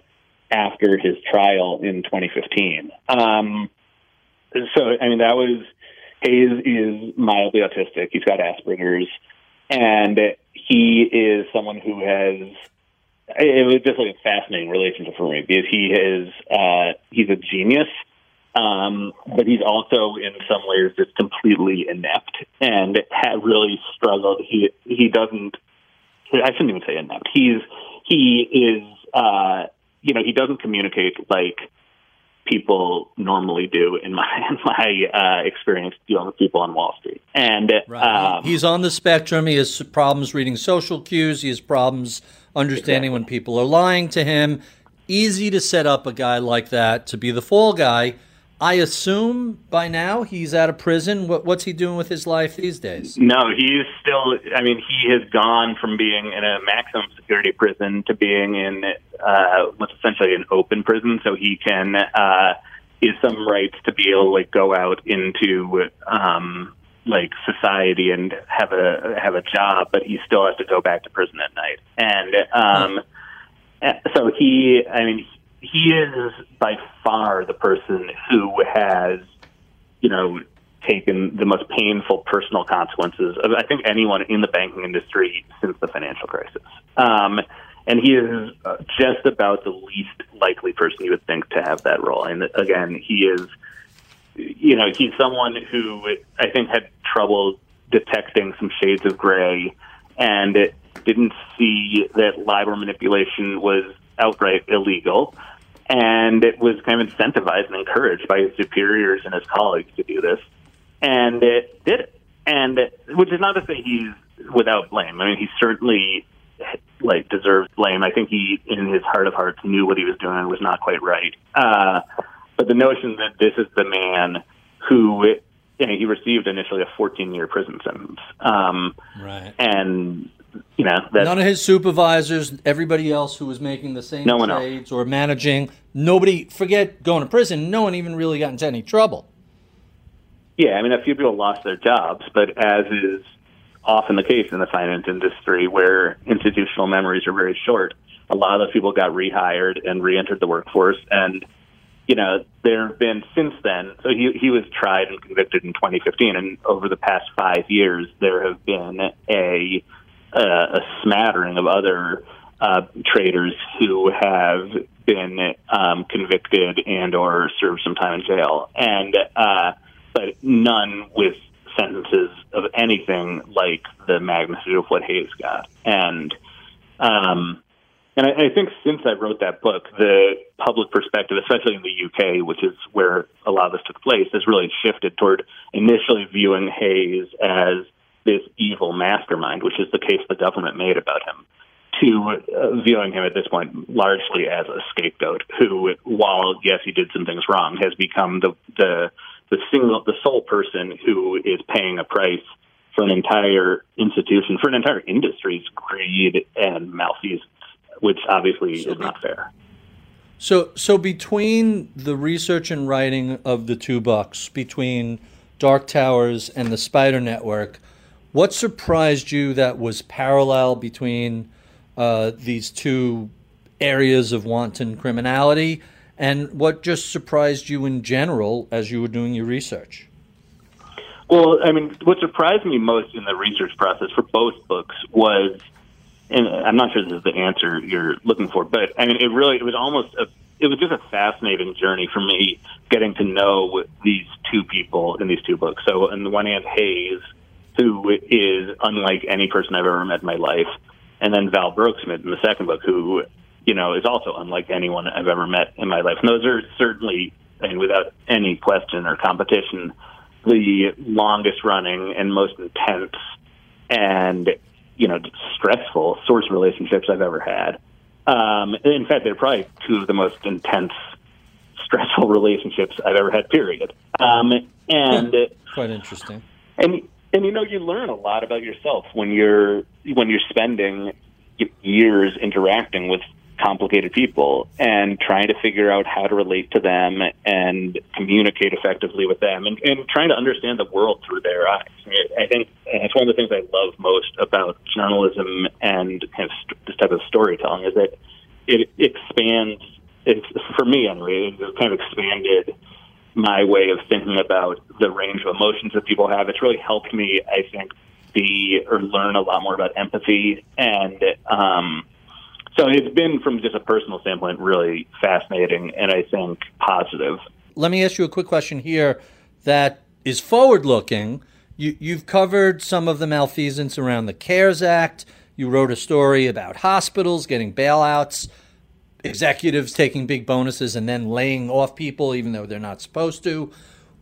after his trial in 2015. Um, so, I mean, that was Hayes is mildly autistic. He's got Asperger's. and he is someone who has. It was just like a fascinating relationship for me because he is uh, he's a genius, um, but he's also in some ways just completely inept and had really struggled. He he doesn't. I shouldn't even say inept. He's he is. Uh, you know, he doesn't communicate like people normally do in my in my uh, experience dealing with people on Wall Street. And right. um, he's on the spectrum. He has problems reading social cues. He has problems understanding exactly. when people are lying to him. Easy to set up a guy like that to be the fall guy I assume by now he's out of prison. What, what's he doing with his life these days? No, he's still. I mean, he has gone from being in a maximum security prison to being in uh, what's essentially an open prison, so he can uh, has some rights to be able to like go out into um, like society and have a have a job, but he still has to go back to prison at night. And um, huh. so he, I mean, he is by far the person who has, you know, taken the most painful personal consequences of I think anyone in the banking industry since the financial crisis. Um, and he is uh, just about the least likely person you would think to have that role. And again, he is, you know, he's someone who I think had trouble detecting some shades of gray and didn't see that LIBOR manipulation was outright illegal and it was kind of incentivized and encouraged by his superiors and his colleagues to do this, and it did it. And it, which is not to say he's without blame. I mean, he certainly like deserves blame. I think he, in his heart of hearts, knew what he was doing was not quite right. Uh, but the notion that this is the man who you know, he received initially a 14 year prison sentence. Um, right. And you know, none of his supervisors, everybody else who was making the same no trades or managing, nobody forget going to prison. No one even really got into any trouble. Yeah, I mean, a few people lost their jobs, but as is often the case in the finance industry, where institutional memories are very short, a lot of those people got rehired and re-entered the workforce, and you know, there have been since then. So he he was tried and convicted in 2015, and over the past five years, there have been a a smattering of other uh, traders who have been um, convicted and or served some time in jail, and uh, but none with sentences of anything like the magnitude of what Hayes got. And um, and I, I think since I wrote that book, the public perspective, especially in the UK, which is where a lot of this took place, has really shifted toward initially viewing Hayes as this evil mastermind, which is the case the government made about him, to uh, viewing him at this point largely as a scapegoat who, while yes, he did some things wrong, has become the the the single the sole person who is paying a price for an entire institution, for an entire industry's greed and malfeasance, which obviously so, is not fair. So, so between the research and writing of the two books, between Dark Towers and the Spider Network, what surprised you that was parallel between uh, these two areas of wanton criminality? And what just surprised you in general as you were doing your research? Well, I mean, what surprised me most in the research process for both books was, and I'm not sure this is the answer you're looking for, but I mean, it really, it was almost a, it was just a fascinating journey for me getting to know these two people in these two books. So, on the one hand, Hayes, who is unlike any person I've ever met in my life, and then Val Broeksmit in the second book, who you know is also unlike anyone I've ever met in my life. And those are certainly, I mean, without any question or competition, the longest running and most intense and you know stressful source relationships I've ever had. Um, in fact, they're probably two of the most intense, stressful relationships I've ever had. Period. Um, and quite interesting. And and you know you learn a lot about yourself when you're when you're spending years interacting with complicated people and trying to figure out how to relate to them and communicate effectively with them and, and trying to understand the world through their eyes. I think it's one of the things I love most about journalism and kind of this type of storytelling is that it expands. It's for me anyway. It kind of expanded my way of thinking about the range of emotions that people have. It's really helped me, I think, see or learn a lot more about empathy. And um, so it's been, from just a personal standpoint, really fascinating and I think positive. Let me ask you a quick question here that is forward looking. You, you've covered some of the malfeasance around the CARES Act. You wrote a story about hospitals getting bailouts, executives taking big bonuses and then laying off people even though they're not supposed to.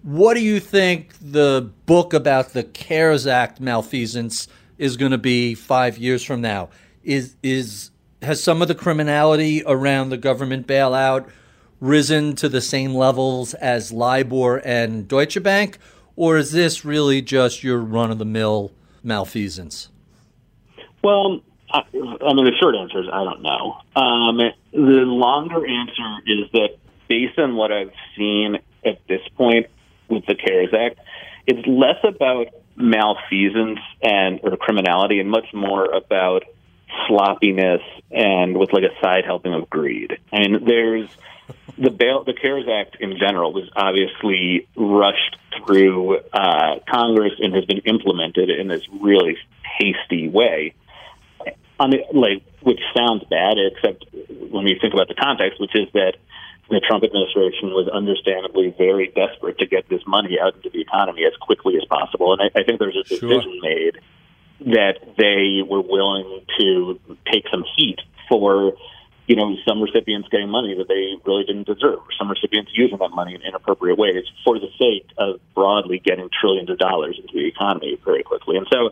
What do you think the book about the CARES Act malfeasance is going to be five years from now? Is is has some of the criminality around the government bailout risen to the same levels as LIBOR and Deutsche Bank, or is this really just your run of the mill malfeasance? Well, I, I mean, the short answer is I don't know. Um, the longer answer is that based on what I've seen at this point, with the CARES Act, it's less about malfeasance and or criminality and much more about sloppiness and with like a side helping of greed. I mean, there's the bail, the CARES Act in general was obviously rushed through uh, Congress and has been implemented in this really hasty way. On the, like, which sounds bad, except when you think about the context, which is that the Trump administration was understandably very desperate to get this money out into the economy as quickly as possible. And I, I think there's a decision sure. made that they were willing to take some heat for, you know, some recipients getting money that they really didn't deserve, some recipients using that money in inappropriate ways for the sake of broadly getting trillions of dollars into the economy very quickly. And so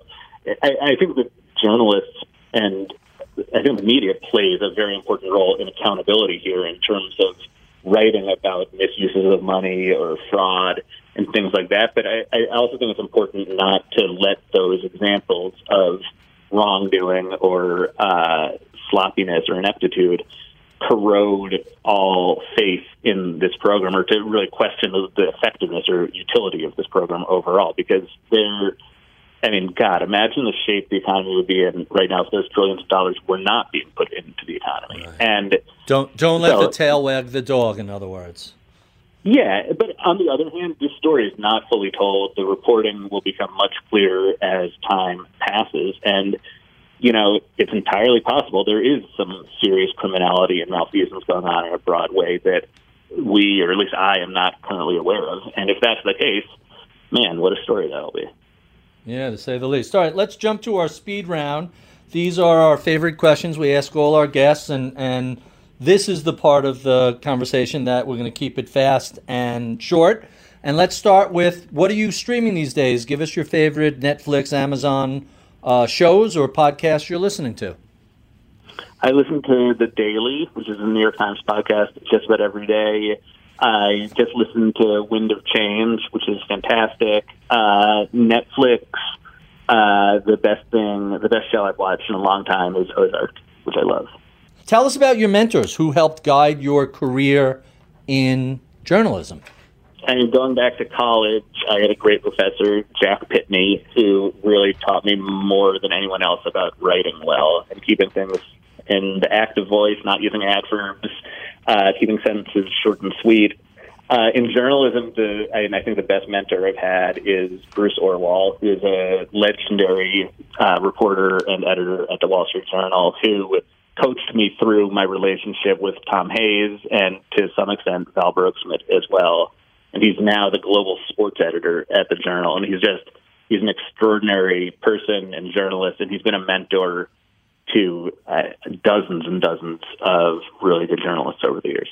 I, I think that journalists and I think the media plays a very important role in accountability here in terms of writing about misuses of money or fraud and things like that. But I, I also think it's important not to let those examples of wrongdoing or uh, sloppiness or ineptitude corrode all faith in this program or to really question the, effectiveness or utility of this program overall because they're I mean, God, imagine the shape the economy would be in right now if those trillions of dollars were not being put into the economy. Right. And don't don't let so, the tail wag the dog. In other words. Yeah, but on the other hand, this story is not fully told. The reporting will become much clearer as time passes, and you know it's entirely possible there is some serious criminality and malfeasance going on in a broad way that we, or at least I, am not currently aware of. And if that's the case, man, what a story that'll be. Yeah, to say the least. All right, let's jump to our speed round. These are our favorite questions we ask all our guests, and, and this is the part of the conversation that we're going to keep it fast and short. And let's start with what are you streaming these days? Give us your favorite Netflix, Amazon uh, shows or podcasts you're listening to. I listen to The Daily, which is a New York Times podcast just about every day. I just listened to Wind of Change, which is fantastic. Uh, Netflix, uh, the best thing, the best show I've watched in a long time is Ozark, which I love. Tell us about your mentors who helped guide your career in journalism. I mean, going back to college, I had a great professor, Jack Pitney, who really taught me more than anyone else about writing well and keeping things in the active voice, not using adverbs, uh, keeping sentences short and sweet. Uh, in journalism, the I, I think the best mentor I've had is Bruce Orwall, who is a legendary uh, reporter and editor at the Wall Street Journal, who coached me through my relationship with Tom Hayes and to some extent Val Broeksmit as well. And he's now the global sports editor at the Journal, and he's just he's an extraordinary person and journalist, and he's been a mentor to uh, dozens and dozens of really good journalists over the years.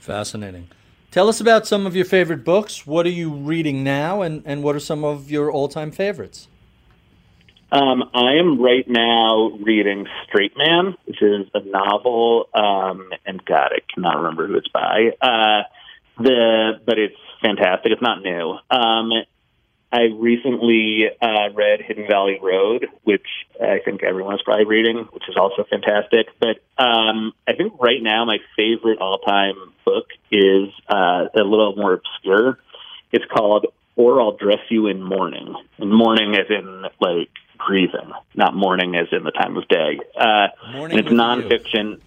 Fascinating. Tell us about some of your favorite books. What are you reading now, and, and what are some of your all time favorites? Um, I am right now reading Straight Man, which is a novel, um, and God, I cannot remember who it's by. Uh, the but it's fantastic. It's not new. Um, I recently uh, read Hidden Valley Road, which I think everyone's probably reading, which is also fantastic. But um, I think right now my favorite all-time book is uh, a little more obscure. It's called "Or I'll Dress You in Mourning," and mourning as in like grieving, not mourning as in the time of day. Uh, and it's nonfiction.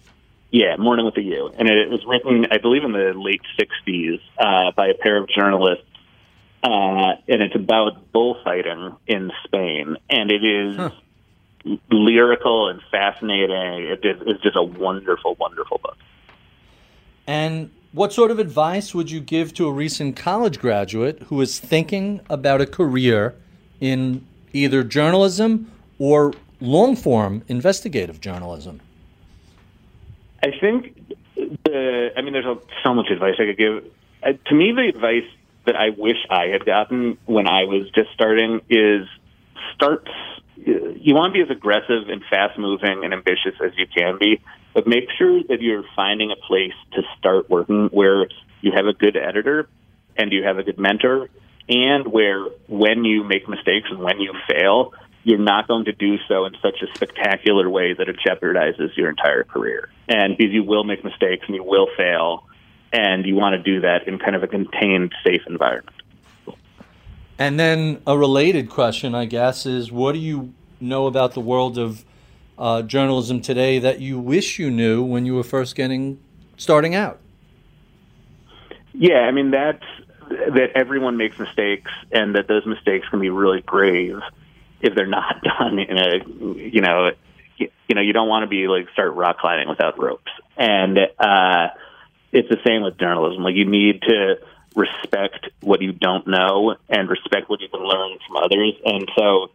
Yeah, Mourning with a U. And it was written, I believe, in the late 60s uh, by a pair of journalists uh, and it's about bullfighting in Spain, and it is huh. lyrical and fascinating. It is, it's just a wonderful, wonderful book. And what sort of advice would you give to a recent college graduate who is thinking about a career in either journalism or long form investigative journalism? I think the, I mean, there's so much advice I could give. Uh, to me, the advice that I wish I had gotten when I was just starting is start. You want to be as aggressive and fast moving and ambitious as you can be, but make sure that you're finding a place to start working where you have a good editor and you have a good mentor, and where when you make mistakes and when you fail, you're not going to do so in such a spectacular way that it jeopardizes your entire career. And because you will make mistakes and you will fail, and you want to do that in kind of a contained, safe environment. And then a related question, I guess, is what do you know about the world of uh, journalism today that you wish you knew when you were first getting starting out? Yeah, I mean that's that everyone makes mistakes, and that those mistakes can be really grave if they're not done in a you know you know you don't want to be like start rock climbing without ropes, and uh, it's the same with journalism. Like you need to respect what you don't know and respect what you can learn from others. And so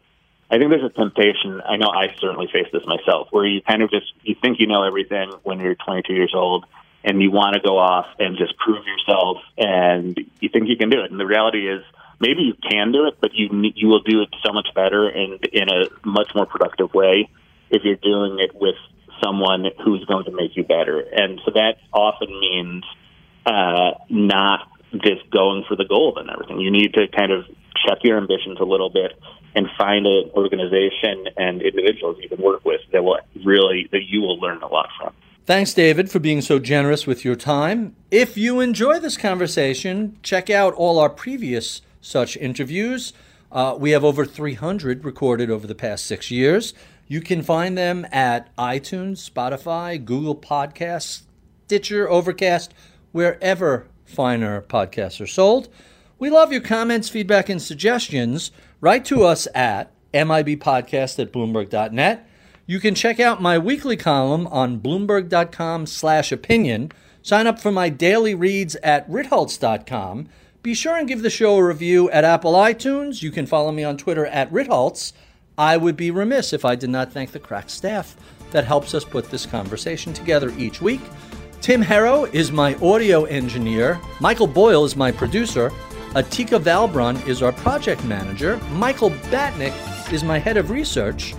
I think there's a temptation. I know I certainly face this myself, where you kind of just you think you know everything when you're 22 years old, and you want to go off and just prove yourself, and you think you can do it. And the reality is, maybe you can do it, but you you will do it so much better and in a much more productive way if you're doing it with someone who's going to make you better. And so that often means uh, not just going for the gold and everything. You need to kind of check your ambitions a little bit and find an organization and individuals you can work with that will really that you will learn a lot from. Thanks, David, for being so generous with your time. If you enjoy this conversation, check out all our previous such interviews. Uh, we have over 300 recorded over the past six years. You can find them at iTunes, Spotify, Google Podcasts, Stitcher, Overcast, wherever finer podcasts are sold. We love your comments, feedback, and suggestions. Write to us at mibpodcast at bloomberg.net. You can check out my weekly column on bloomberg.com slash opinion. Sign up for my daily reads at ritholtz.com. Be sure and give the show a review at Apple iTunes. You can follow me on Twitter at ritholtz. I would be remiss if I did not thank the crack staff that helps us put this conversation together each week. Tim Harrow is my audio engineer. Michael Boyle is my producer. Atika Valbrun is our project manager. Michael Batnick is my head of research.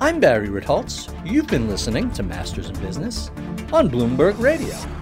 I'm Barry Ritholtz. You've been listening to Masters in Business on Bloomberg Radio.